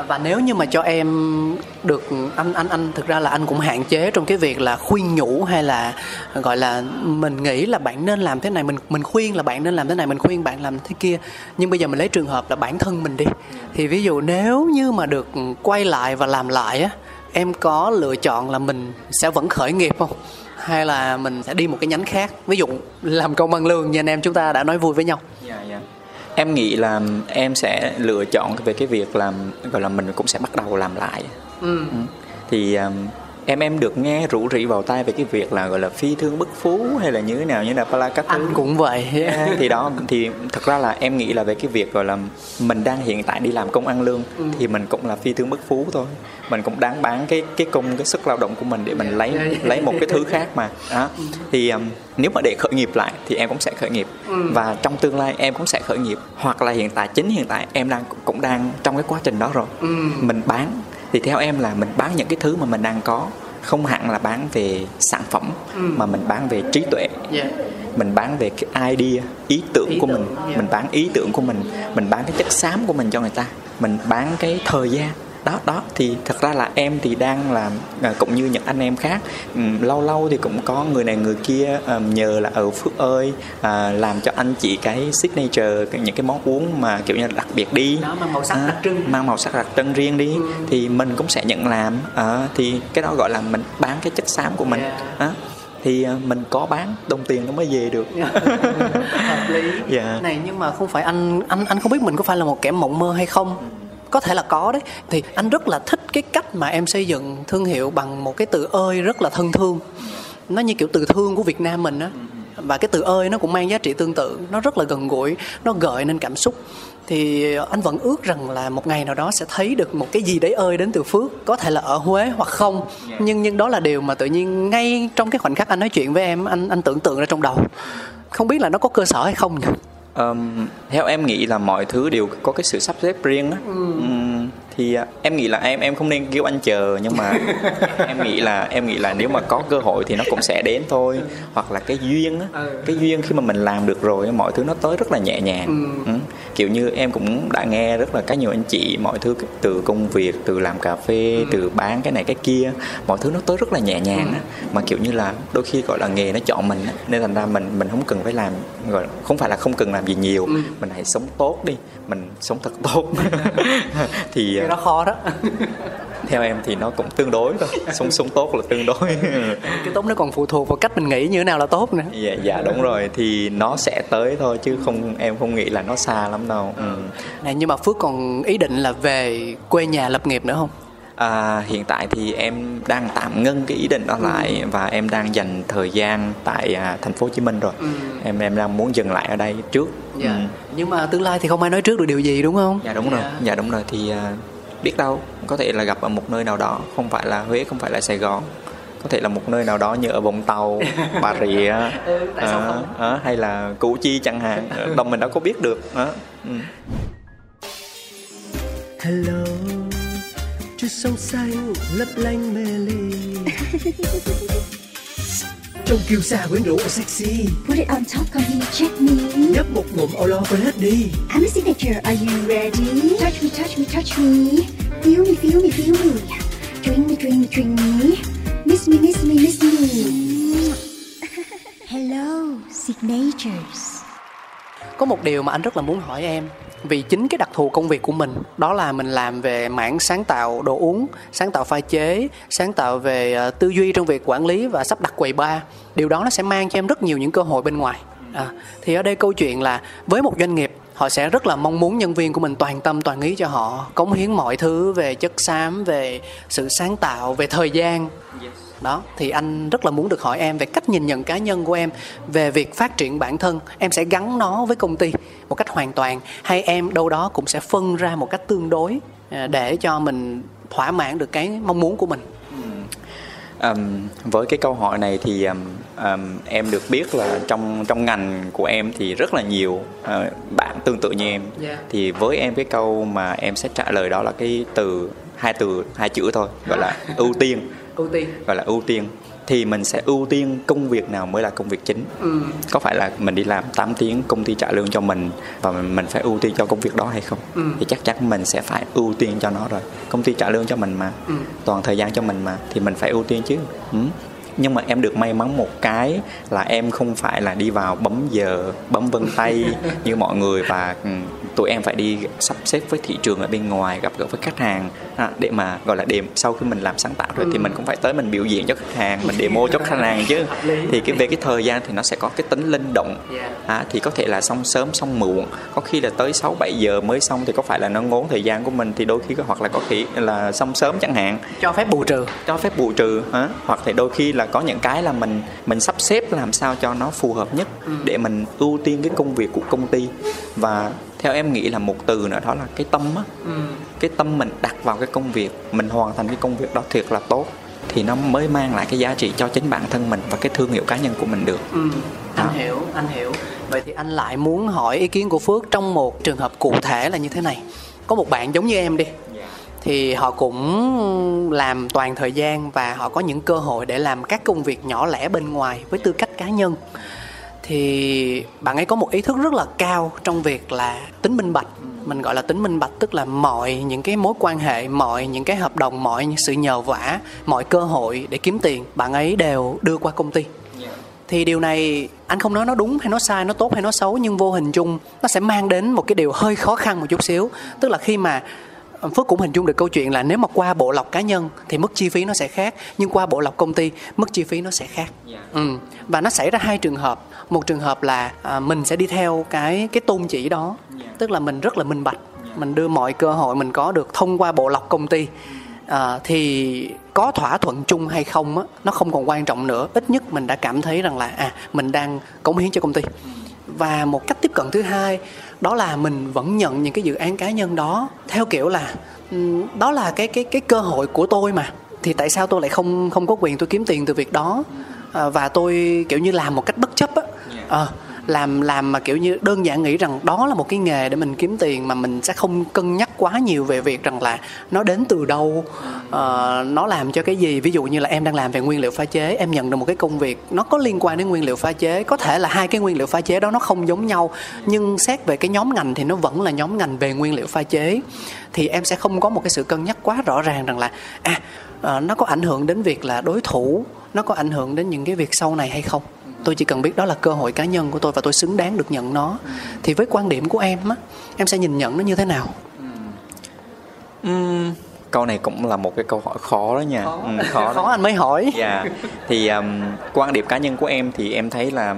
và nếu như mà cho em được, anh anh anh, thực ra là anh cũng hạn chế trong cái việc là khuyên nhủ hay là, gọi là, mình nghĩ là bạn nên làm thế này, mình mình khuyên là bạn nên làm thế này, mình khuyên bạn làm thế kia. Nhưng bây giờ mình lấy trường hợp là bản thân mình đi. Thì ví dụ nếu như mà được quay lại và làm lại á, em có lựa chọn là mình sẽ vẫn khởi nghiệp không? Hay là mình sẽ đi một cái nhánh khác? Ví dụ làm công ăn lương như anh em chúng ta đã nói vui với nhau. Yeah. Em nghĩ là em sẽ lựa chọn về cái việc làm gọi là mình cũng sẽ bắt đầu làm lại. ừ. Ừ. Thì um, em em được nghe rủ rỉ vào tai về cái việc là gọi là phi thương bức phú hay là như thế nào như là pala các anh cũng vậy. Thì đó thì thật ra là em nghĩ là về cái việc gọi là mình đang hiện tại đi làm công ăn lương Ừ. thì mình cũng là phi thương bức phú thôi. Mình cũng đáng bán cái cái công cái sức lao động của mình để mình lấy Dạ, dạ. lấy một cái thứ khác mà. Đó. Thì um, nếu mà để khởi nghiệp lại thì em cũng sẽ khởi nghiệp. Ừ. và trong tương lai em cũng sẽ khởi nghiệp. Hoặc là hiện tại chính hiện tại em đang cũng đang trong cái quá trình đó rồi. Ừ. mình bán thì theo em là mình bán những cái thứ mà mình đang có không hẳn là bán về sản phẩm Ừ. mà mình bán về trí tuệ Dạ. mình bán về cái idea ý tưởng Ý của tưởng, mình yeah. mình bán ý tưởng của mình mình bán cái chất xám của mình cho người ta mình bán cái thời gian đó đó thì thật ra là em thì đang làm à, cũng như những anh em khác ừm, lâu lâu thì cũng có người này người kia à, nhờ là ở phước ơi à, làm cho anh chị cái signature những cái món uống mà kiểu như là đặc biệt đi Đó, mang màu sắc À, đặc trưng. mang màu sắc đặc trưng riêng đi Ừ. thì mình cũng sẽ nhận làm à, thì cái đó gọi là mình bán cái chất xám của mình Yeah. Đó. thì à, mình có bán đồng tiền nó mới về được hợp lý Dạ. này nhưng mà không phải anh anh anh không biết mình có phải là một kẻ mộng mơ hay không có thể là có đấy. Thì anh rất là thích cái cách mà em xây dựng thương hiệu bằng một cái từ ơi rất là thân thương. Nó như kiểu từ thương của Việt Nam mình á. Và cái từ ơi nó cũng mang giá trị tương tự. Nó rất là gần gũi nó gợi nên cảm xúc. Thì anh vẫn ước rằng là một ngày nào đó sẽ thấy được một cái gì đấy ơi đến từ Phước. Có thể là ở Huế hoặc không. Nhưng nhưng đó là điều mà tự nhiên ngay trong cái khoảnh khắc anh nói chuyện với em anh anh tưởng tượng ra trong đầu. Không biết là nó có cơ sở hay không nhỉ Ờm, theo em nghĩ là mọi thứ đều có cái sự sắp xếp riêng á. Ừm, thì à, em nghĩ là em em không nên kêu anh chờ nhưng mà em nghĩ là em nghĩ là nếu mà có cơ hội thì nó cũng sẽ đến thôi. Hoặc là cái duyên á Ừ. cái duyên khi mà mình làm được rồi mọi thứ nó tới rất là nhẹ nhàng. Ừ. kiểu như em cũng đã nghe rất là cái nhiều anh chị mọi thứ từ công việc từ làm cà phê từ bán cái này cái kia mọi thứ nó tới rất là nhẹ nhàng á. Mà kiểu như là đôi khi gọi là nghề nó chọn mình á nên thành ra mình mình không cần phải làm gọi không phải là không cần làm gì nhiều. Mình hãy sống tốt đi mình sống thật tốt. Thì à, đó khó đó theo em thì nó cũng tương đối thôi sống sống tốt là tương đối cái tốt nó còn phụ thuộc vào cách mình nghĩ như thế nào là tốt nữa dạ dạ đúng rồi thì nó sẽ tới thôi chứ không em không nghĩ là nó xa lắm đâu ừ. này nhưng mà phước còn ý định là về quê nhà lập nghiệp nữa không À, hiện tại thì em đang tạm ngưng cái ý định đó lại và em đang dành thời gian tại à, thành phố Hồ Chí Minh rồi. Ừ. Em em đang muốn dừng lại ở đây trước. dạ Ừ. nhưng mà tương lai thì không ai nói trước được điều gì đúng không Dạ đúng rồi. Dạ. Dạ đúng rồi thì à, biết đâu có thể là gặp ở một nơi nào đó, không phải là Huế, không phải là Sài Gòn. Có thể là một nơi nào đó như ở Vũng Tàu, Bà Rịa, Ừ, tại sao à, không? à, hay là Củ Chi chẳng hạn. Đồng mình đâu có biết được. Đó. Ừ. Hello, just sông xanh lấp lánh mê ly Trông kiêu sa quyến rũ và sexy Put it on top, come here, check me. Nhấp một ngụm lo quên hết đi I'm a signature, are you ready? Touch me, touch me, touch me. Feel me, feel me, feel me. Drink me, drink me, drink me. Miss me, miss me, miss me. Hello, signatures. có một điều mà anh rất là muốn hỏi em vì chính cái đặc thù công việc của mình đó là mình làm về mảng sáng tạo đồ uống sáng tạo pha chế sáng tạo về ờ, tư duy trong việc quản lý và sắp đặt quầy bar. Điều đó nó sẽ mang cho em rất nhiều những cơ hội bên ngoài. À, thì ở đây câu chuyện là với một doanh nghiệp họ sẽ rất là mong muốn nhân viên của mình toàn tâm toàn ý cho họ cống hiến mọi thứ về chất xám về sự sáng tạo về thời gian đó thì anh rất là muốn được hỏi em về cách nhìn nhận cá nhân của em về việc phát triển bản thân. Em sẽ gắn nó với công ty một cách hoàn toàn hay em đâu đó cũng sẽ phân ra một cách tương đối à, để cho mình thỏa mãn được cái mong muốn của mình? Um, với cái câu hỏi này thì um, um, em được biết là trong trong ngành của em thì rất là nhiều uh, bạn tương tự như em. Yeah. thì với em cái câu mà em sẽ trả lời đó là cái từ hai từ hai chữ thôi gọi là ưu tiên ưu tiên gọi là ưu tiên thì mình sẽ ưu tiên công việc nào mới là công việc chính ừ. có phải là mình đi làm 8 tiếng công ty trả lương cho mình và mình phải ưu tiên cho công việc đó hay không Ừ. thì chắc chắn mình sẽ phải ưu tiên cho nó rồi công ty trả lương cho mình mà Ừ. toàn thời gian cho mình mà thì mình phải ưu tiên chứ ừ. nhưng mà em được may mắn một cái là em không phải là đi vào bấm giờ bấm vân tay như mọi người và ừ, tụi em phải đi sắp xếp với thị trường ở bên ngoài gặp gỡ với khách hàng à, để mà gọi là điểm sau khi mình làm sáng tạo rồi thì mình cũng phải tới mình biểu diễn cho khách hàng mình demo cho khách hàng chứ. Thì cái về cái thời gian thì nó sẽ có cái tính linh động. À, thì có thể là xong sớm xong muộn. Có khi là tới 6 7 giờ mới xong thì có phải là nó ngốn thời gian của mình thì đôi khi hoặc là có khi là xong sớm chẳng hạn. Cho phép bù trừ. Cho phép bù trừ hả? hoặc thì đôi khi là có những cái là mình mình sắp xếp làm sao cho nó phù hợp nhất để mình ưu tiên cái công việc của công ty. Và theo em nghĩ là một từ nữa đó là cái tâm á ừ. cái tâm mình đặt vào cái công việc mình hoàn thành cái công việc đó thiệt là tốt thì nó mới mang lại cái giá trị cho chính bản thân mình và cái thương hiệu cá nhân của mình được Ừ, anh hiểu, anh hiểu. Vậy thì anh lại muốn hỏi ý kiến của Phước trong một trường hợp cụ thể là như thế này. Có một bạn giống như em đi, thì họ cũng làm toàn thời gian và họ có những cơ hội để làm các công việc nhỏ lẻ bên ngoài với tư cách cá nhân. Thì bạn ấy có một ý thức rất là cao trong việc là tính minh bạch. Mình gọi là tính minh bạch tức là mọi những cái mối quan hệ, mọi những cái hợp đồng, mọi sự nhờ vả, mọi cơ hội để kiếm tiền, bạn ấy đều đưa qua công ty thì điều này anh không nói nó đúng hay nó sai nó tốt hay nó xấu nhưng vô hình chung nó sẽ mang đến một cái điều hơi khó khăn một chút xíu tức là khi mà ờ, Phước cũng hình dung được câu chuyện là nếu mà qua bộ lọc cá nhân thì mức chi phí nó sẽ khác nhưng qua bộ lọc công ty mức chi phí nó sẽ khác ừ. và nó xảy ra hai trường hợp một trường hợp là à, mình sẽ đi theo cái cái tôn chỉ đó. Tức là mình rất là minh bạch. Mình đưa mọi cơ hội mình có được thông qua bộ lọc công ty. À, thì có thỏa thuận chung hay không á nó không còn quan trọng nữa. Ít nhất mình đã cảm thấy rằng là à mình đang cống hiến cho công ty. Và một cách tiếp cận thứ hai đó là mình vẫn nhận những cái dự án cá nhân đó theo kiểu là đó là cái cái cái cơ hội của tôi mà. Thì tại sao tôi lại không không có quyền tôi kiếm tiền từ việc đó? À, và tôi kiểu như làm một cách bất chấp á. Ờ, làm làm mà kiểu như đơn giản nghĩ rằng đó là một cái nghề để mình kiếm tiền mà mình sẽ không cân nhắc quá nhiều về việc rằng là nó đến từ đâu. Ờ, nó làm cho cái gì? Ví dụ như là em đang làm về nguyên liệu pha chế em nhận được một cái công việc nó có liên quan đến nguyên liệu pha chế. Có thể là hai cái nguyên liệu pha chế đó nó không giống nhau nhưng xét về cái nhóm ngành thì nó vẫn là nhóm ngành về nguyên liệu pha chế. Thì em sẽ không có một cái sự cân nhắc quá rõ ràng rằng là à ờ, nó có ảnh hưởng đến việc là đối thủ nó có ảnh hưởng đến những cái việc sau này hay không? Tôi chỉ cần biết đó là cơ hội cá nhân của tôi và tôi xứng đáng được nhận nó. Thì với quan điểm của em á em sẽ nhìn nhận nó như thế nào? Ừm, câu này cũng là một cái câu hỏi khó đó nha. Khó. Đó. khó anh mới hỏi. Dạ. Thì um, quan điểm cá nhân của em thì em thấy là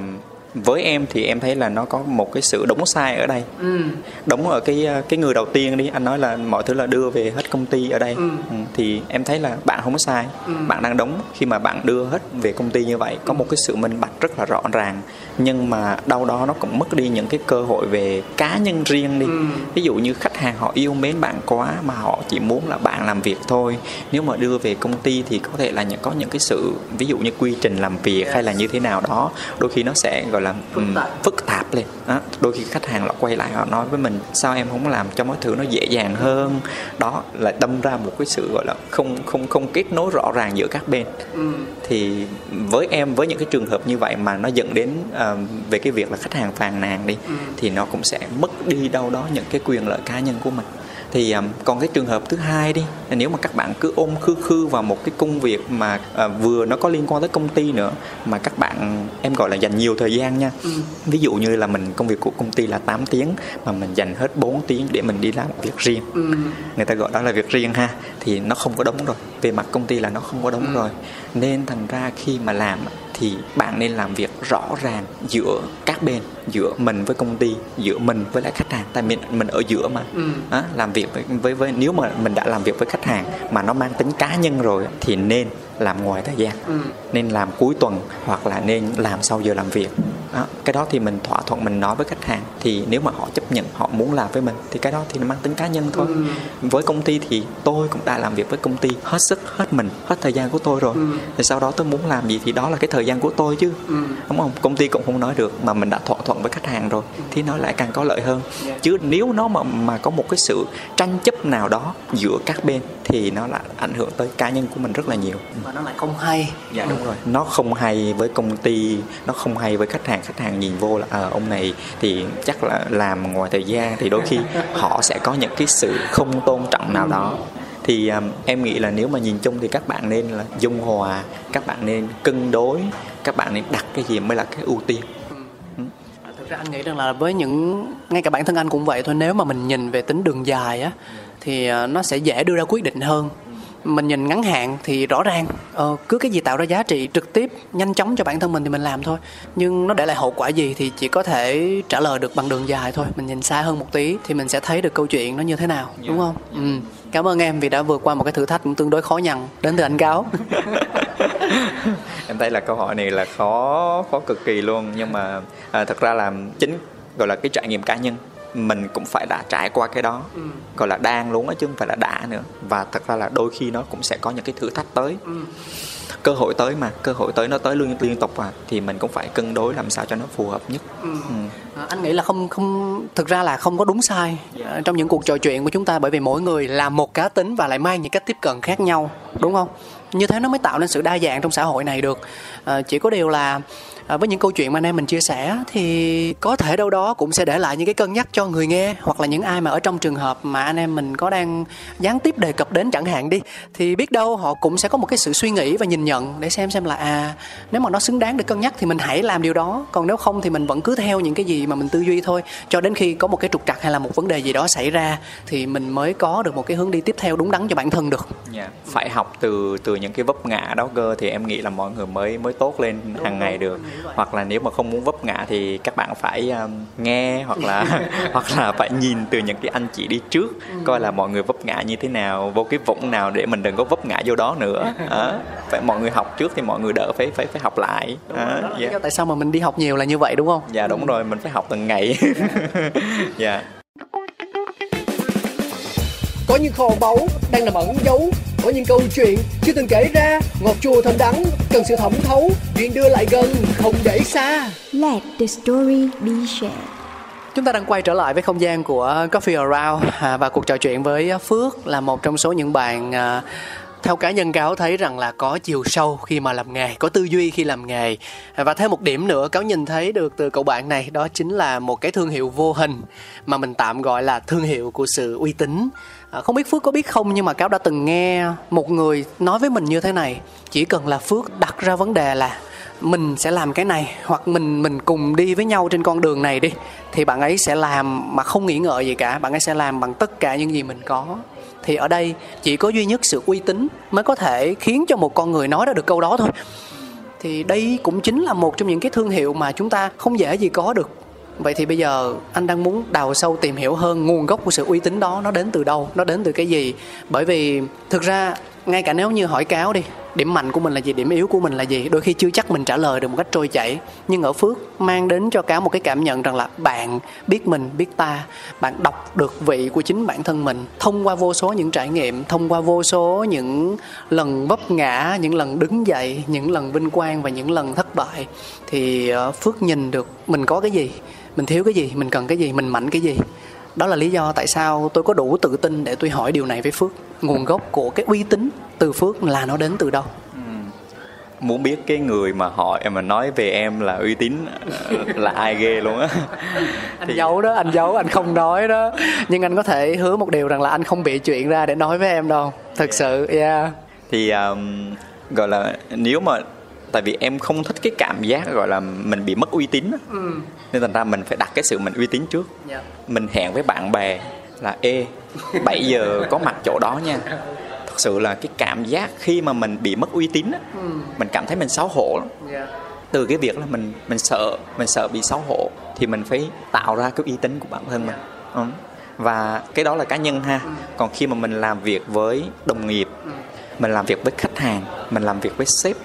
với em thì em thấy là nó có một cái sự đúng sai ở đây. ừ. Đúng ở cái cái người đầu tiên đi, anh nói là mọi thứ là đưa về hết công ty ở đây. Ừ. Ừ, thì em thấy là bản không có sai ừ. bạn đang đúng khi mà bạn đưa hết về công ty như vậy có một cái sự minh bạch rất là rõ ràng nhưng mà đâu đó nó cũng mất đi những cái cơ hội về cá nhân riêng đi ừ. ví dụ như khách hàng họ yêu mến bạn quá mà họ chỉ muốn là bạn làm việc thôi nếu mà đưa về công ty thì có thể là những có những cái sự ví dụ như quy trình làm việc yes. hay là như thế nào đó đôi khi nó sẽ gọi là phức tạp, um, phức tạp lên đó. đôi khi khách hàng họ quay lại họ nói với mình sao em không làm cho mọi thứ nó dễ dàng hơn đó là đâm ra một cái sự gọi là không không không kết nối rõ ràng giữa các bên ừ. Thì với em với những cái trường hợp như vậy mà nó dẫn đến uh, về cái việc là khách hàng phàn nàn đi ừ. thì nó cũng sẽ mất đi đâu đó những cái quyền lợi cá nhân của mình thì um, còn cái trường hợp thứ hai đi nếu mà các bạn cứ ôm khư khư vào một cái công việc mà uh, vừa nó có liên quan tới công ty nữa mà các bạn em gọi là dành nhiều thời gian nha ừ. ví dụ như là mình công việc của công ty là 8 tiếng mà mình dành hết 4 tiếng để mình đi làm việc riêng ừ. người ta gọi đó là việc riêng ha thì nó không có đúng rồi về mặt công ty là nó không có đúng ừ. rồi nên thành ra khi mà làm thì bạn nên làm việc rõ ràng giữa các bên giữa mình với công ty giữa mình với lại khách hàng tại mình mình ở giữa mà ừ. à, làm việc với, với với nếu mà mình đã làm việc với khách hàng mà nó mang tính cá nhân rồi thì nên làm ngoài thời gian ừ. nên làm cuối tuần hoặc là nên làm sau giờ làm việc đó, cái đó thì mình thỏa thuận mình nói với khách hàng thì nếu mà họ chấp nhận họ muốn làm với mình thì cái đó thì nó mang tính cá nhân thôi ừ. với công ty thì tôi cũng đã làm việc với công ty hết sức hết mình hết thời gian của tôi rồi ừ. thì sau đó tôi muốn làm gì thì đó là cái thời gian của tôi chứ ừ. đúng không công ty cũng không nói được mà mình đã thỏa thuận với khách hàng rồi ừ. thì nó lại càng có lợi hơn yeah. chứ nếu nó mà mà có một cái sự tranh chấp nào đó giữa các bên thì nó lại ảnh hưởng tới cá nhân của mình rất là nhiều và nó lại không hay dạ đúng rồi nó không hay với công ty nó không hay với khách hàng khách hàng nhìn vô là à, ông này thì chắc là làm ngoài thời gian. Thì đôi khi họ sẽ có những cái sự không tôn trọng nào đó. Thì um, em nghĩ là nếu mà nhìn chung thì các bạn nên là dung hòa các bạn nên cân đối các bạn nên đặt cái gì mới là cái ưu tiên. Ừ. thực ra anh nghĩ rằng là với những ngay cả bản thân anh cũng vậy thôi nếu mà mình nhìn về tính đường dài á thì ờ, nó sẽ dễ đưa ra quyết định hơn mình nhìn ngắn hạn thì rõ ràng ờ, cứ cái gì tạo ra giá trị trực tiếp nhanh chóng cho bản thân mình thì mình làm thôi. Nhưng nó để lại hậu quả gì thì chỉ có thể trả lời được bằng đường dài thôi. Mình nhìn xa hơn một tí thì mình sẽ thấy được câu chuyện nó như thế nào đúng không? Ừ. cảm ơn em vì đã vượt qua một cái thử thách cũng tương đối khó nhằn. Đến từ anh cáo. Em thấy là câu hỏi này là khó khó cực kỳ luôn. Nhưng mà à, thật ra là chính gọi là cái trải nghiệm cá nhân mình cũng phải đã trải qua cái đó ừ. gọi là đang luôn á chứ không phải là đã nữa và thật ra là đôi khi nó cũng sẽ có những cái thử thách tới ừ. cơ hội tới mà cơ hội tới nó tới liên liên tục à thì mình cũng phải cân đối làm sao cho nó phù hợp nhất ừ. Ừ. À, anh nghĩ là không không thực ra là không có đúng sai yeah. Dạ. trong những cuộc trò chuyện của chúng ta bởi vì mỗi người là một cá tính và lại mang những cách tiếp cận khác nhau đúng không như thế nó mới tạo nên sự đa dạng trong xã hội này được à, chỉ có điều là à, với những câu chuyện mà anh em mình chia sẻ thì có thể đâu đó cũng sẽ để lại những cái cân nhắc cho người nghe hoặc là những ai mà ở trong trường hợp mà anh em mình có đang gián tiếp đề cập đến chẳng hạn đi thì biết đâu họ cũng sẽ có một cái sự suy nghĩ và nhìn nhận để xem xem là à nếu mà nó xứng đáng để cân nhắc thì mình hãy làm điều đó còn nếu không thì mình vẫn cứ theo những cái gì mà mình tư duy thôi cho đến khi có một cái trục trặc hay là một vấn đề gì đó xảy ra thì mình mới có được một cái hướng đi tiếp theo đúng đắn cho bản thân được yeah. Phải học từ từ những cái vấp ngã đó cơ thì em nghĩ là mọi người mới mới tốt lên hàng ngày được hoặc là nếu mà không muốn vấp ngã thì các bạn phải um, nghe hoặc là hoặc là phải nhìn từ những cái anh chị đi trước ừ. coi là mọi người vấp ngã như thế nào vô cái vũng nào để mình đừng có vấp ngã vô đó nữa à, phải mọi người học trước thì mọi người đỡ phải phải phải học lại à, yeah. tại sao mà mình đi học nhiều là như vậy đúng không dạ đúng rồi mình phải học từng ngày dạ yeah. có những kho báu đang nằm ẩn giấu có những câu chuyện chưa từng kể ra. Ngọt chua thơm đắng cần sự thẩm thấu. Chuyện đưa lại gần không để xa. Let the story be shared. Chúng ta đang quay trở lại với không gian của Coffee Around à, và cuộc trò chuyện với Phước là một trong số những bạn à, theo cá nhân cáo thấy rằng là có chiều sâu khi mà làm nghề có tư duy khi làm nghề. Và thêm một điểm nữa cáo nhìn thấy được từ cậu bạn này đó chính là một cái thương hiệu vô hình mà mình tạm gọi là thương hiệu của sự uy tín à, không biết phước có biết không nhưng mà cáo đã từng nghe một người nói với mình như thế này. Chỉ cần là phước đặt ra vấn đề là mình sẽ làm cái này hoặc mình mình cùng đi với nhau trên con đường này đi thì bạn ấy sẽ làm mà không nghĩ ngợi gì cả. Bạn ấy sẽ làm bằng tất cả những gì mình có. Thì ở đây chỉ có duy nhất sự uy tín mới có thể khiến cho một con người nói ra được câu đó thôi. Thì đây cũng chính là một trong những cái thương hiệu mà chúng ta không dễ gì có được vậy thì bây giờ anh đang muốn đào sâu tìm hiểu hơn nguồn gốc của sự uy tín đó nó đến từ đâu, nó đến từ cái gì? Bởi vì thực ra ngay cả nếu như hỏi cáo đi, điểm mạnh của mình là gì, điểm yếu của mình là gì, đôi khi chưa chắc mình trả lời được một cách trôi chảy. Nhưng ở phước mang đến cho cáo một cái cảm nhận rằng là bạn biết mình, biết ta, bạn đọc được vị của chính bản thân mình thông qua vô số những trải nghiệm, thông qua vô số những lần vấp ngã, những lần đứng dậy, những lần vinh quang và những lần thất bại. Thì ờ, phước nhìn được mình có cái gì, mình thiếu cái gì, mình cần cái gì, mình mạnh cái gì đó là lý do tại sao tôi có đủ tự tin để tôi hỏi điều này với phước. Nguồn gốc của cái uy tín từ phước là nó đến từ đâu? Muốn biết cái người mà hỏi mà nói về em là uy tín ờ, là ai ghê luôn á. Anh giấu đó anh giấu anh không nói đó. Nhưng anh có thể hứa một điều rằng là anh không bị chuyện ra để nói với em đâu. Thật sự yeah. Thì um, gọi là nếu mà tại vì em không thích cái cảm giác gọi là mình bị mất uy tín ừ. Nên thành ra mình phải đặt cái sự mình uy tín trước yeah. mình hẹn với bạn bè là ê 7 giờ có mặt chỗ đó nha thật sự là cái cảm giác khi mà mình bị mất uy tín á, ừ. mình cảm thấy mình xấu hổ lắm yeah. từ cái việc là mình mình sợ mình sợ bị xấu hổ thì mình phải tạo ra cái uy tín của bản thân mình ừ. và cái đó là cá nhân ha còn khi mà mình làm việc với đồng nghiệp mình làm việc với khách hàng mình làm việc với sếp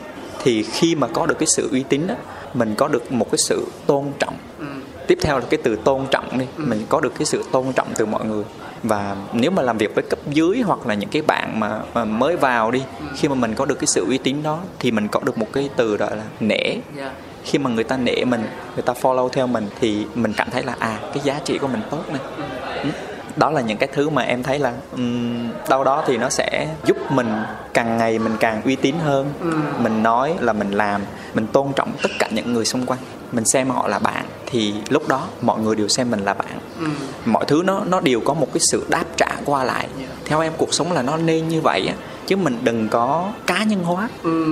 thì khi mà có được cái sự uy tín đó mình có được một cái sự tôn trọng Ừ. tiếp theo là cái từ tôn trọng đi. Mình có được cái sự tôn trọng từ mọi người. Và nếu mà làm việc với cấp dưới hoặc là những cái bạn mà, mà mới vào đi khi mà mình có được cái sự uy tín đó thì mình có được một cái từ gọi là nể. Yeah. khi mà người ta nể mình người ta follow theo mình thì mình cảm thấy là à cái giá trị của mình tốt này. Ừ. đó là những cái thứ mà em thấy là um, đâu đó thì nó sẽ giúp mình càng ngày mình càng uy tín hơn. Mình nói là mình làm mình tôn trọng tất cả những người xung quanh mình xem họ là bạn thì lúc đó mọi người đều xem mình là bạn. Ừ. mọi thứ nó nó đều có một cái sự đáp trả qua lại. Theo em cuộc sống là nó nên như vậy á chứ mình đừng có cá nhân hóa. Ừ.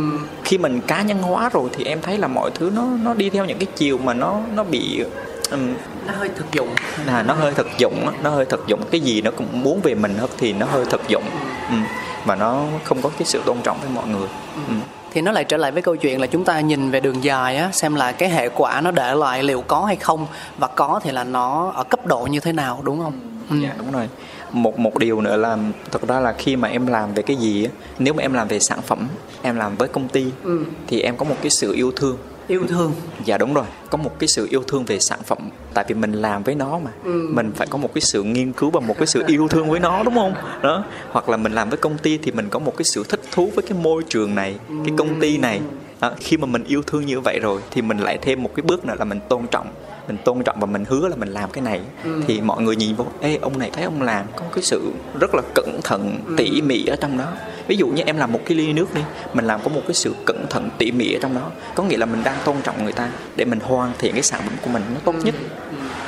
khi mình cá nhân hóa rồi thì em thấy là mọi thứ nó nó đi theo những cái chiều mà nó nó bị um, nó hơi thực dụng. Là nó hơi thực dụng nó hơi thực dụng. Cái gì nó cũng muốn về mình hết thì nó hơi thực dụng. Ừ. và nó không có cái sự tôn trọng với mọi người. Ừ. thì nó lại trở lại với câu chuyện là chúng ta nhìn về đường dài á xem là cái hệ quả nó để lại liệu có hay không và có thì là nó ở cấp độ như thế nào đúng không ừ. Dạ đúng rồi. Một một điều nữa là thật ra là khi mà em làm về cái gì á, nếu mà em làm về sản phẩm, em làm với công ty Ừ. thì em có một cái sự yêu thương. Yêu thương Dạ đúng rồi, có một cái sự yêu thương về sản phẩm tại vì mình làm với nó mà. Ừ. Mình phải có một cái sự nghiên cứu và một cái sự yêu thương với nó đúng không? Đó. Hoặc là mình làm với công ty thì mình có một cái sự thích thú với cái môi trường này, cái công ty này. Đó. Khi mà mình yêu thương như vậy rồi thì mình lại thêm một cái bước nữa là mình tôn trọng mình tôn trọng và mình hứa là mình làm cái này thì mọi người nhìn vô ê ông này thấy ông làm có cái sự rất là cẩn thận tỉ mỉ ở trong đó ví dụ như em làm một cái ly nước đi mình làm có một cái sự cẩn thận tỉ mỉ ở trong đó. Có nghĩa là mình đang tôn trọng người ta để mình hoàn thiện cái sản phẩm của mình nó tốt nhất.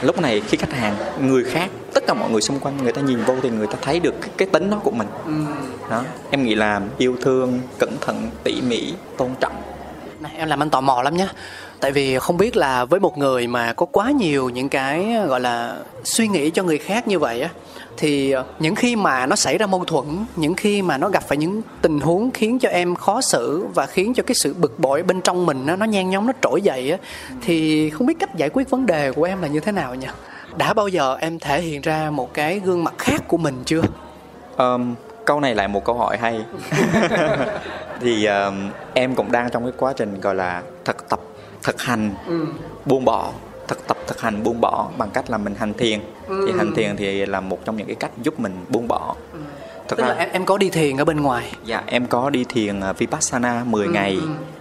Lúc này khi khách hàng người khác tất cả mọi người xung quanh người ta nhìn vô thì người ta thấy được cái, cái tính đó của mình. Đó em nghĩ là yêu thương cẩn thận tỉ mỉ tôn trọng. Này, em làm anh tò mò lắm nhé tại vì không biết là với một người mà có quá nhiều những cái gọi là suy nghĩ cho người khác như vậy á thì ờ, những khi mà nó xảy ra mâu thuẫn những khi mà nó gặp phải những tình huống khiến cho em khó xử và khiến cho cái sự bực bội bên trong mình nó nó nhen nhóm nó trỗi dậy á thì không biết cách giải quyết vấn đề của em là như thế nào nhỉ? Đã bao giờ em thể hiện ra một cái gương mặt khác của mình chưa? Ờm, câu này lại một câu hỏi hay. Thì ờm, em cũng đang trong cái quá trình gọi là thực tập thực hành buông bỏ thực tập thực hành buông bỏ bằng cách là mình hành thiền. Thì hành thiền thì là một trong những cái cách giúp mình buông bỏ. Thật tức là ra em em có đi thiền ở bên ngoài? Dạ em có đi thiền ờ, vipassana 10 ngày.